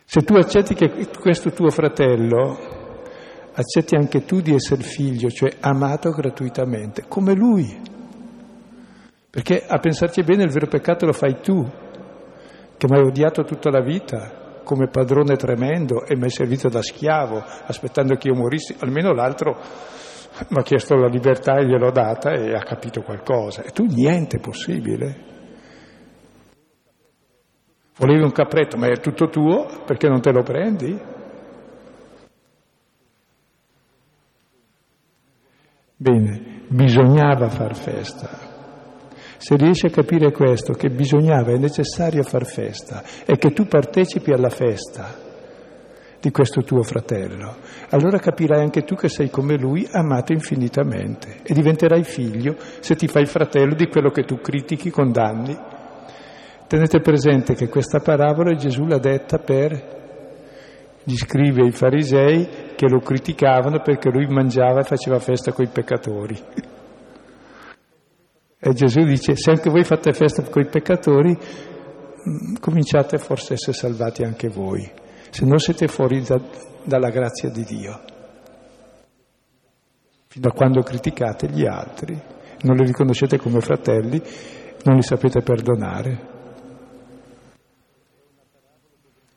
B: Se tu accetti che questo tuo fratello, accetti anche tu di essere figlio, cioè amato gratuitamente, come lui. Perché a pensarci bene il vero peccato lo fai tu, che mi hai odiato tutta la vita come padrone tremendo e mi hai servito da schiavo aspettando che io morissi, almeno l'altro mi ha chiesto la libertà e gliel'ho data e ha capito qualcosa. E tu niente possibile. Volevi un capretto, ma è tutto tuo, perché non te lo prendi? Bene, bisognava far festa. Se riesci a capire questo, che bisognava, è necessario far festa e che tu partecipi alla festa di questo tuo fratello, allora capirai anche tu che sei come lui, amato infinitamente e diventerai figlio se ti fai fratello di quello che tu critichi, condanni. Tenete presente che questa parabola Gesù l'ha detta per gli scrivi ai farisei che lo criticavano perché lui mangiava e faceva festa con i peccatori. E Gesù dice, se anche voi fate festa con i peccatori, mm, cominciate forse a essere salvati anche voi, se no siete fuori da, dalla grazia di Dio. Fino a quando criticate gli altri, non li riconoscete come fratelli, non li sapete perdonare.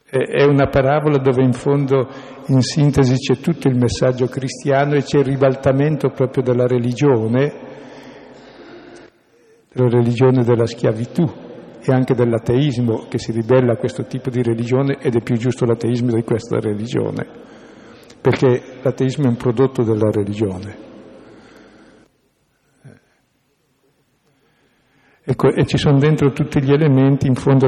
B: È una parabola dove in fondo, in sintesi, c'è tutto il messaggio cristiano e c'è il ribaltamento proprio della religione la religione della schiavitù e anche dell'ateismo che si ribella a questo tipo di religione ed è più giusto l'ateismo di questa religione, perché l'ateismo è un prodotto della religione. Ecco, e ci sono dentro tutti gli elementi in fondo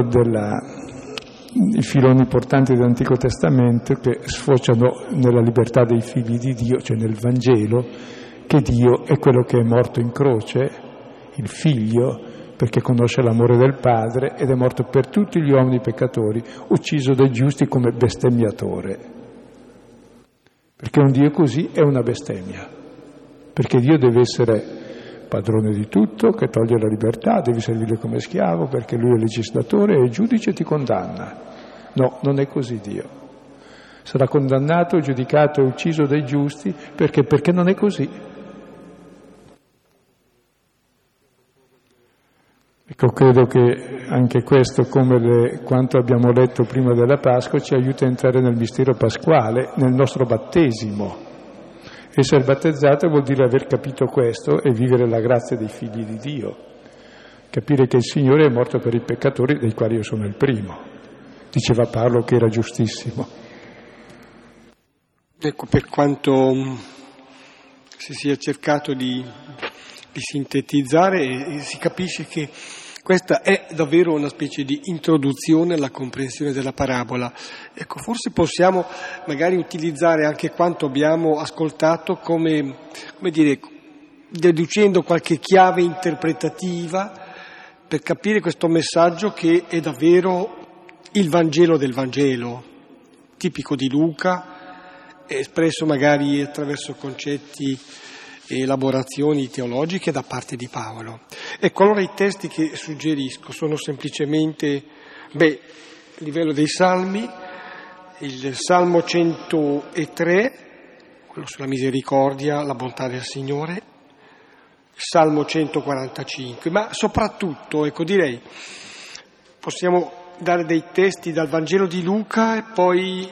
B: i filoni importanti dell'Antico Testamento che sfociano nella libertà dei figli di Dio, cioè nel Vangelo, che Dio è quello che è morto in croce il figlio, perché conosce l'amore del Padre ed è morto per tutti gli uomini peccatori, ucciso dai giusti come bestemmiatore. Perché un Dio così è una bestemmia, perché Dio deve essere padrone di tutto, che toglie la libertà, devi servire come schiavo perché lui è legislatore e giudice ti condanna. No, non è così Dio. Sarà condannato, giudicato e ucciso dai giusti perché, perché non è così. Ecco, credo che anche questo, come le, quanto abbiamo letto prima della Pasqua, ci aiuta a entrare nel mistero pasquale, nel nostro battesimo. Essere battezzato vuol dire aver capito questo e vivere la grazia dei figli di Dio. Capire che il Signore è morto per i peccatori, dei quali io sono il primo. Diceva Paolo che era giustissimo.
A: Ecco, per quanto mm, si sia cercato di, di sintetizzare, si capisce che questa è davvero una specie di introduzione alla comprensione della parabola. Ecco, forse possiamo magari utilizzare anche quanto abbiamo ascoltato come, come dire, deducendo qualche chiave interpretativa per capire questo messaggio che è davvero il Vangelo del Vangelo, tipico di Luca, espresso magari attraverso concetti elaborazioni teologiche da parte di Paolo. Ecco, allora i testi che suggerisco sono semplicemente, beh, a livello dei salmi, il Salmo 103, quello sulla misericordia, la bontà del Signore, il Salmo 145, ma soprattutto, ecco, direi, possiamo dare dei testi dal Vangelo di Luca e poi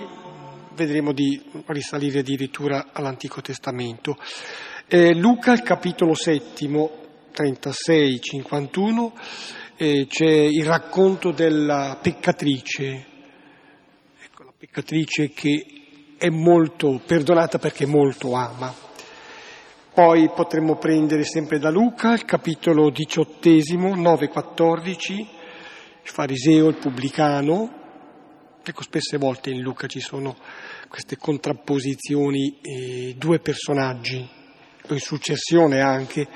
A: vedremo di risalire addirittura all'Antico Testamento. Eh, Luca, il capitolo settimo, 36-51, eh, c'è il racconto della peccatrice, ecco, la peccatrice che è molto perdonata perché molto ama. Poi potremmo prendere sempre da Luca, il capitolo diciottesimo, 9-14, il fariseo, il pubblicano. Ecco, spesse volte in Luca ci sono queste contrapposizioni, eh, due personaggi, in successione anche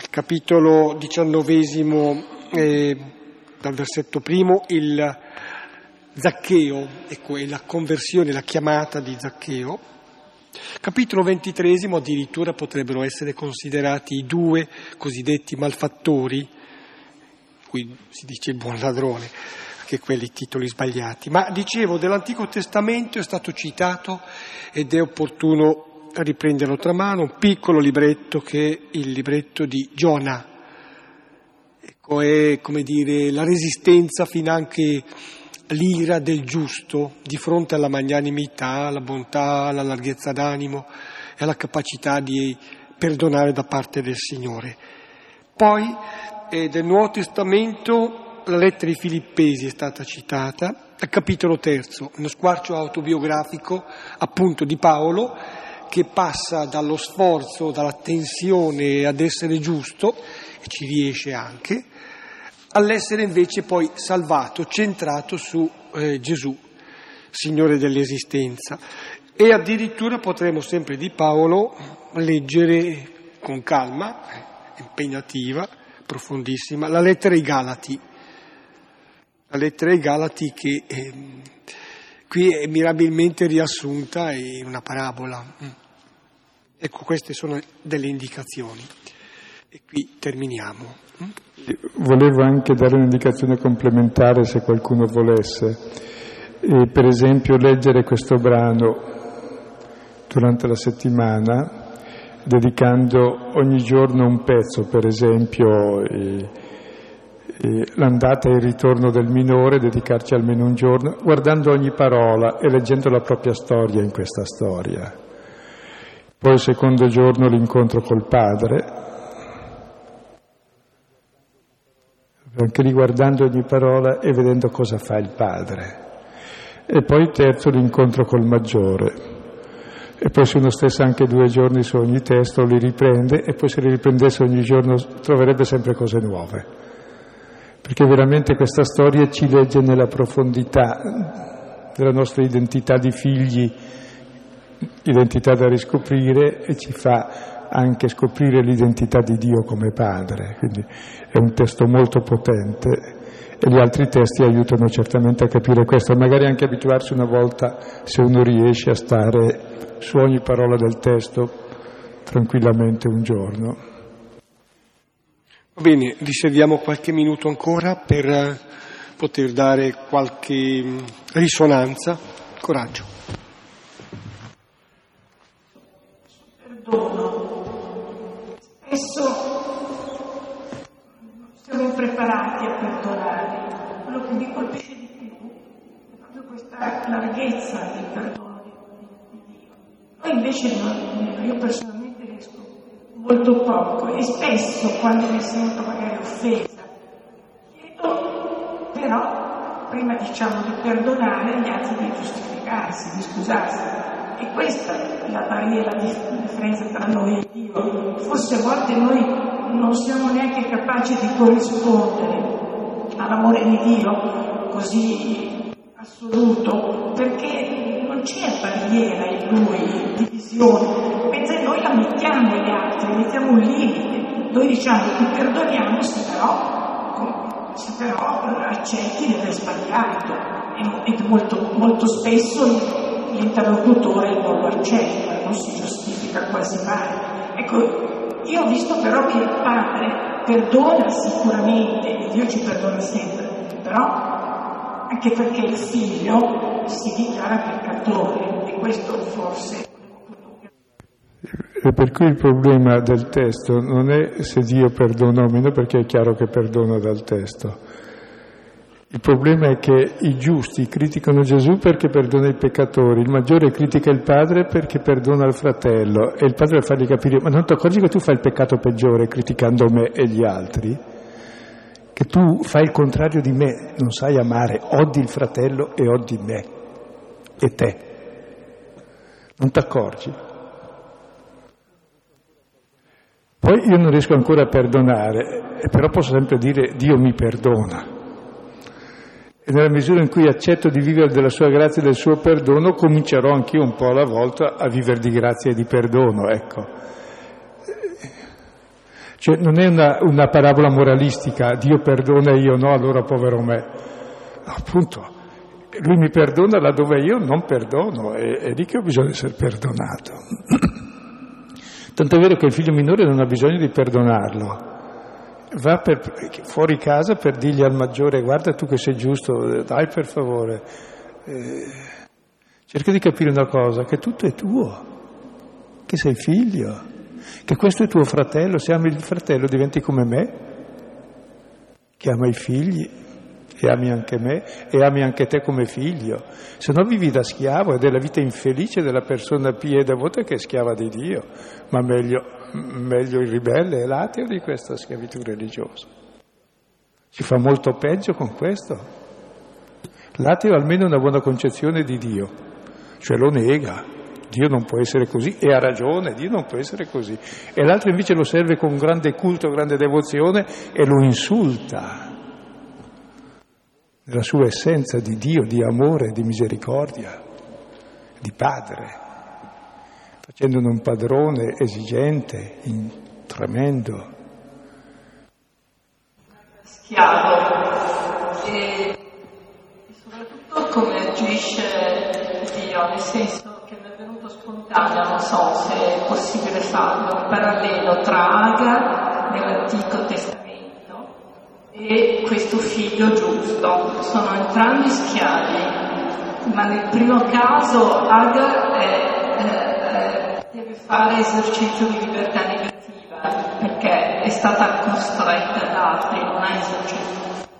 A: al capitolo diciannovesimo, eh, dal versetto primo, il Zaccheo, ecco, è la conversione, la chiamata di Zaccheo. Capitolo ventitresimo addirittura potrebbero essere considerati i due cosiddetti malfattori, qui si dice il buon ladrone, anche quelli titoli sbagliati. Ma dicevo, dell'Antico Testamento è stato citato ed è opportuno a riprenderlo tra mano, un piccolo libretto che è il libretto di Giona. Ecco, è come dire la resistenza fin anche l'ira del giusto di fronte alla magnanimità, alla bontà, alla larghezza d'animo e alla capacità di perdonare da parte del Signore. Poi eh, del Nuovo Testamento la lettera ai Filippesi è stata citata, al capitolo terzo, uno squarcio autobiografico appunto di Paolo che passa dallo sforzo, dalla tensione ad essere giusto, e ci riesce anche, all'essere invece poi salvato, centrato su eh, Gesù, Signore dell'esistenza. E addirittura potremo sempre di Paolo leggere con calma, impegnativa, profondissima, la lettera ai Galati. La lettera ai Galati che eh, qui è mirabilmente riassunta in una parabola. Ecco, queste sono delle indicazioni. E qui terminiamo.
B: Volevo anche dare un'indicazione complementare se qualcuno volesse. E per esempio leggere questo brano durante la settimana, dedicando ogni giorno un pezzo, per esempio e, e l'andata e il ritorno del minore, dedicarci almeno un giorno, guardando ogni parola e leggendo la propria storia in questa storia. Poi il secondo giorno l'incontro col padre, anche riguardando ogni parola e vedendo cosa fa il padre. E poi il terzo l'incontro col maggiore. E poi se uno stesse anche due giorni su ogni testo li riprende e poi se li riprendesse ogni giorno troverebbe sempre cose nuove. perché veramente questa storia ci legge nella profondità della nostra identità di figli, identità da riscoprire e ci fa anche scoprire l'identità di Dio come Padre. Quindi è un testo molto potente e gli altri testi aiutano certamente a capire questo, magari anche abituarsi una volta, se uno riesce a stare su ogni parola del testo tranquillamente un giorno.
A: Va bene, riserviamo qualche minuto ancora per poter dare qualche mm, risonanza. Coraggio.
C: Non, io personalmente riesco molto poco e spesso quando mi sento magari offesa chiedo però prima diciamo di perdonare agli altri di giustificarsi, di scusarsi. E questa è la barriera di differenza tra noi e Dio. Forse a volte noi non siamo neanche capaci di corrispondere all'amore di Dio così assoluto, perché non c'è barriera in lui, divisione, mentre noi la mettiamo agli altri, mettiamo un limite, noi diciamo ti perdoniamo se però, se però accetti di aver sbagliato. E, e molto, molto spesso l'interlocutore non lo accetta, non si giustifica quasi mai. Ecco, io ho visto però che il padre perdona sicuramente, e Dio ci perdona sempre, però anche perché il figlio si dichiara peccatore e questo forse
B: e per cui il problema del testo non è se Dio perdona o meno, perché è chiaro che perdona dal testo, il problema è che i giusti criticano Gesù perché perdona i peccatori, il maggiore critica il padre perché perdona il fratello e il padre deve fargli capire, ma non ti accorgi che tu fai il peccato peggiore criticando me e gli altri? Che tu fai il contrario di me, non sai amare, odi il fratello e odi me e te. Non ti accorgi? Poi io non riesco ancora a perdonare, però posso sempre dire Dio mi perdona e nella misura in cui accetto di vivere della sua grazia e del suo perdono, comincerò anch'io un po' alla volta a vivere di grazia e di perdono, ecco. Cioè non è una, una parabola moralistica, Dio perdona e io no, allora povero me. Appunto, lui mi perdona laddove io non perdono, è, è lì che ho bisogno di essere perdonato. Tanto è vero che il figlio minore non ha bisogno di perdonarlo, va per, fuori casa per dirgli al maggiore guarda tu che sei giusto, dai per favore. Eh, cerca di capire una cosa, che tutto è tuo, che sei figlio, che questo è tuo fratello, se ami il fratello diventi come me, che ama i figli e ami anche me e ami anche te come figlio, se no vivi da schiavo ed è la vita infelice della persona pia e devota che è schiava di Dio, ma meglio, meglio il ribelle e l'ateo di questa schiavitù religiosa. Si fa molto peggio con questo. L'ateo ha almeno una buona concezione di Dio, cioè lo nega, Dio non può essere così e ha ragione, Dio non può essere così. E l'altro invece lo serve con grande culto, grande devozione e lo insulta nella sua essenza di Dio, di amore, di misericordia, di padre, facendone un padrone esigente, in, tremendo.
C: Schiavo e, soprattutto come agisce Dio, nel senso spontaneo, non so se è possibile farlo, un parallelo tra Aga nell'Antico Testamento e questo figlio giusto. Sono entrambi schiavi, ma nel primo caso Agar è, è, deve fare esercizio di libertà negativa perché è stata costretta da altri, non ha esercizio.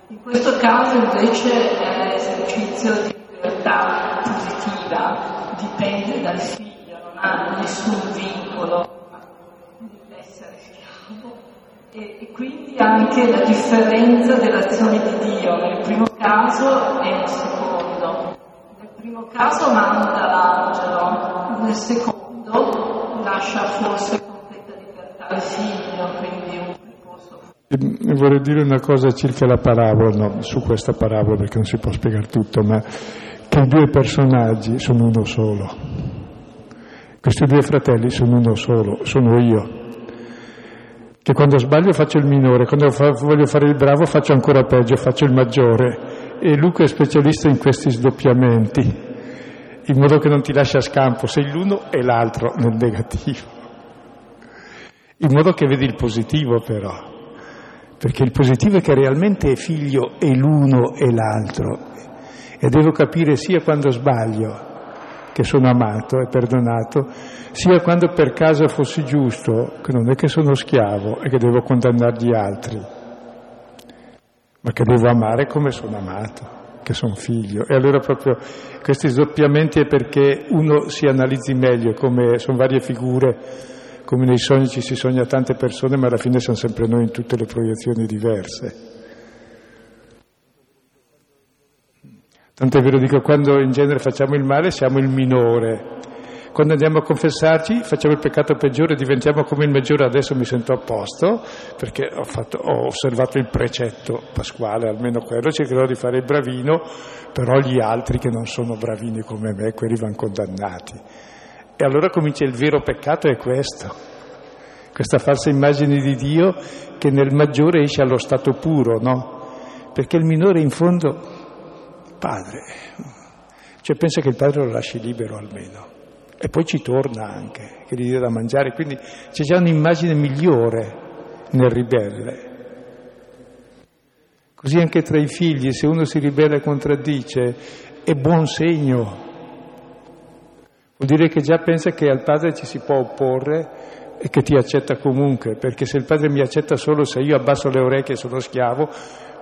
C: In questo caso invece è esercizio di libertà positiva, dipende dal figlio, ha nessun vincolo e, e, quindi anche la differenza dell'azione di Dio nel primo caso e nel secondo. Nel primo caso manda l'angelo, nel secondo lascia forse completa libertà al figlio, quindi un percorso
B: vorrei dire una cosa circa la parabola, no, su questa parabola perché non si può spiegare tutto, ma che i due personaggi sono uno solo. Questi due fratelli sono uno solo, sono io. Che quando sbaglio faccio il minore, quando fa, voglio fare il bravo faccio ancora peggio, faccio il maggiore. E Luca è specialista in questi sdoppiamenti, in modo che non ti lascia scampo, sei l'uno e l'altro nel negativo. In modo che vedi il positivo però perché il positivo è che realmente è figlio e l'uno e l'altro e devo capire sia quando sbaglio che sono amato e perdonato, sia quando per caso fossi giusto, che non è che sono schiavo e che devo condannare gli altri, ma che devo amare come sono amato, che sono figlio. E allora proprio questi sdoppiamenti è perché uno si analizzi meglio, come sono varie figure come nei sogni ci si sogna tante persone, ma alla fine siamo sempre noi in tutte le proiezioni diverse. Tant'è vero dico, quando in genere facciamo il male siamo il minore, quando andiamo a confessarci facciamo il peccato peggiore, diventiamo come il maggiore, adesso mi sento a posto perché ho, fatto, ho, osservato il precetto pasquale, almeno quello, cercherò di fare il bravino, però gli altri che non sono bravini come me, quelli vanno condannati. E allora comincia il vero peccato, è questo, questa falsa immagine di Dio che nel maggiore esce allo stato puro, no? Perché il minore in fondo, padre, cioè pensa che il padre lo lasci libero almeno. E poi ci torna anche, che gli dia da mangiare, quindi c'è già un'immagine migliore nel ribelle. Così anche tra i figli, se uno si ribella e contraddice, è buon segno, Vuol dire che già pensa che al padre ci si può opporre e che ti accetta comunque, perché se il padre mi accetta solo se io abbasso le orecchie e sono schiavo,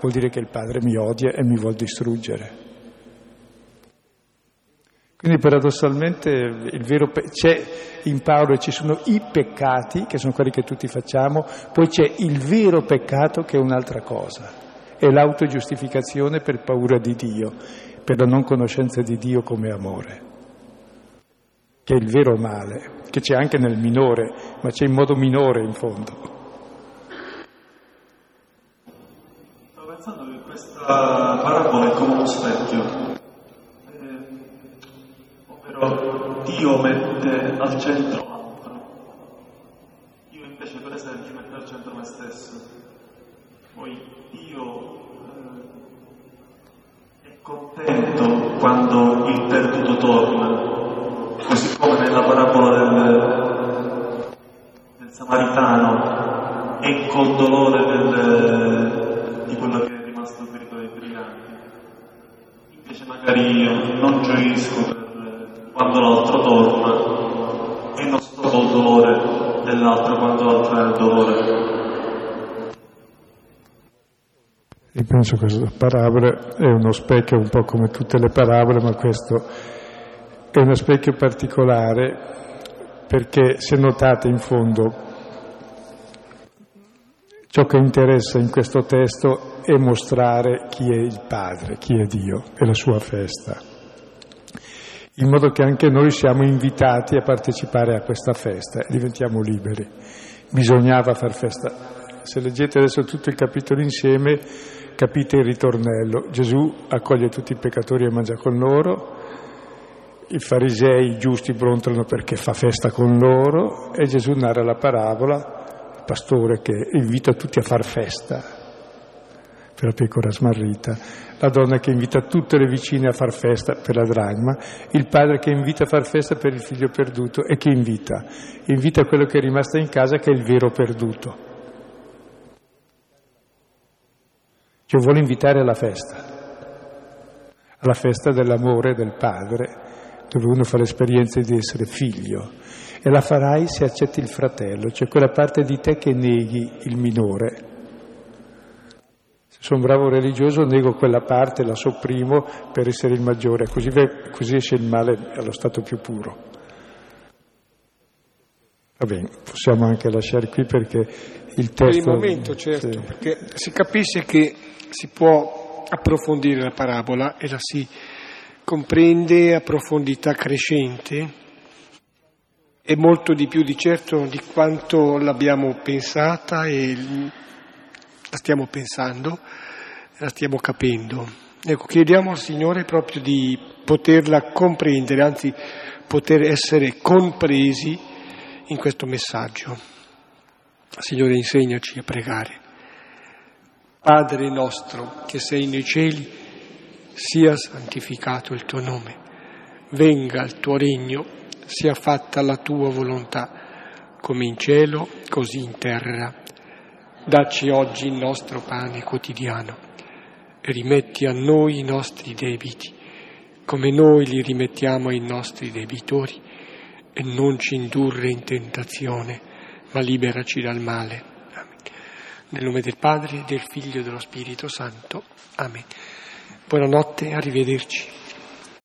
B: vuol dire che il padre mi odia e mi vuol distruggere. Quindi paradossalmente il vero pe- c'è in Paolo ci sono i peccati, che sono quelli che tutti facciamo, poi c'è il vero peccato che è un'altra cosa, è l'autogiustificazione per paura di Dio, per la non conoscenza di Dio come amore che è il vero male, che c'è anche nel minore, ma c'è in modo minore in fondo.
D: Stavo pensando che questa parabola è come uno specchio, eh, ovvero Dio mette al centro l'altro, io invece per esempio metto al centro me stesso, poi Dio eh, è contento quando il perduto torna così come nella parabola del, del Samaritano e col dolore del, di quello che è rimasto ferito dai briganti. Invece magari io non gioisco per quando l'altro torna e non sto col dolore dell'altro quando l'altro è il dolore.
B: Io penso che questa parabola è uno specchio un po' come tutte le parabole, ma questo è uno specchio particolare perché se notate in fondo ciò che interessa in questo testo è mostrare chi è il Padre, chi è Dio e la sua festa, in modo che anche noi siamo invitati a partecipare a questa festa e diventiamo liberi. Bisognava far festa. Se leggete adesso tutto il capitolo insieme, capite il ritornello. Gesù accoglie tutti i peccatori e mangia con loro, i farisei giusti brontolano perché fa festa con loro e Gesù narra la parabola, il pastore che invita tutti a far festa per la pecora smarrita, la donna che invita tutte le vicine a far festa per la dragma, il padre che invita a far festa per il figlio perduto e che invita? Invita quello che è rimasto in casa che è il vero perduto. Cioè vuole invitare alla festa, alla festa dell'amore del padre dove uno fa l'esperienza di essere figlio e la farai se accetti il fratello, cioè quella parte di te che neghi il minore. Se sono bravo religioso nego quella parte, la sopprimo per essere il maggiore, così, così esce il male allo stato più puro. Va bene, possiamo anche lasciare qui perché il testo... Per il
A: momento, certo, sì. perché si capisce che si può approfondire la parabola e la si comprende a profondità crescente e molto di più di certo di quanto l'abbiamo pensata e la stiamo pensando, la stiamo capendo. Ecco, chiediamo al Signore proprio di poterla comprendere, anzi poter essere compresi in questo messaggio. Signore, insegnaci a pregare. Padre nostro che sei nei cieli, sia santificato il tuo nome, venga il tuo regno, sia fatta la tua volontà, come in cielo, così in terra. Dacci oggi il nostro pane quotidiano e rimetti a noi i nostri debiti, come noi li rimettiamo ai nostri debitori, e non ci indurre in tentazione, ma liberaci dal male. Amen. Nel nome del Padre, del Figlio e dello Spirito Santo. Amen. Buonanotte, arrivederci.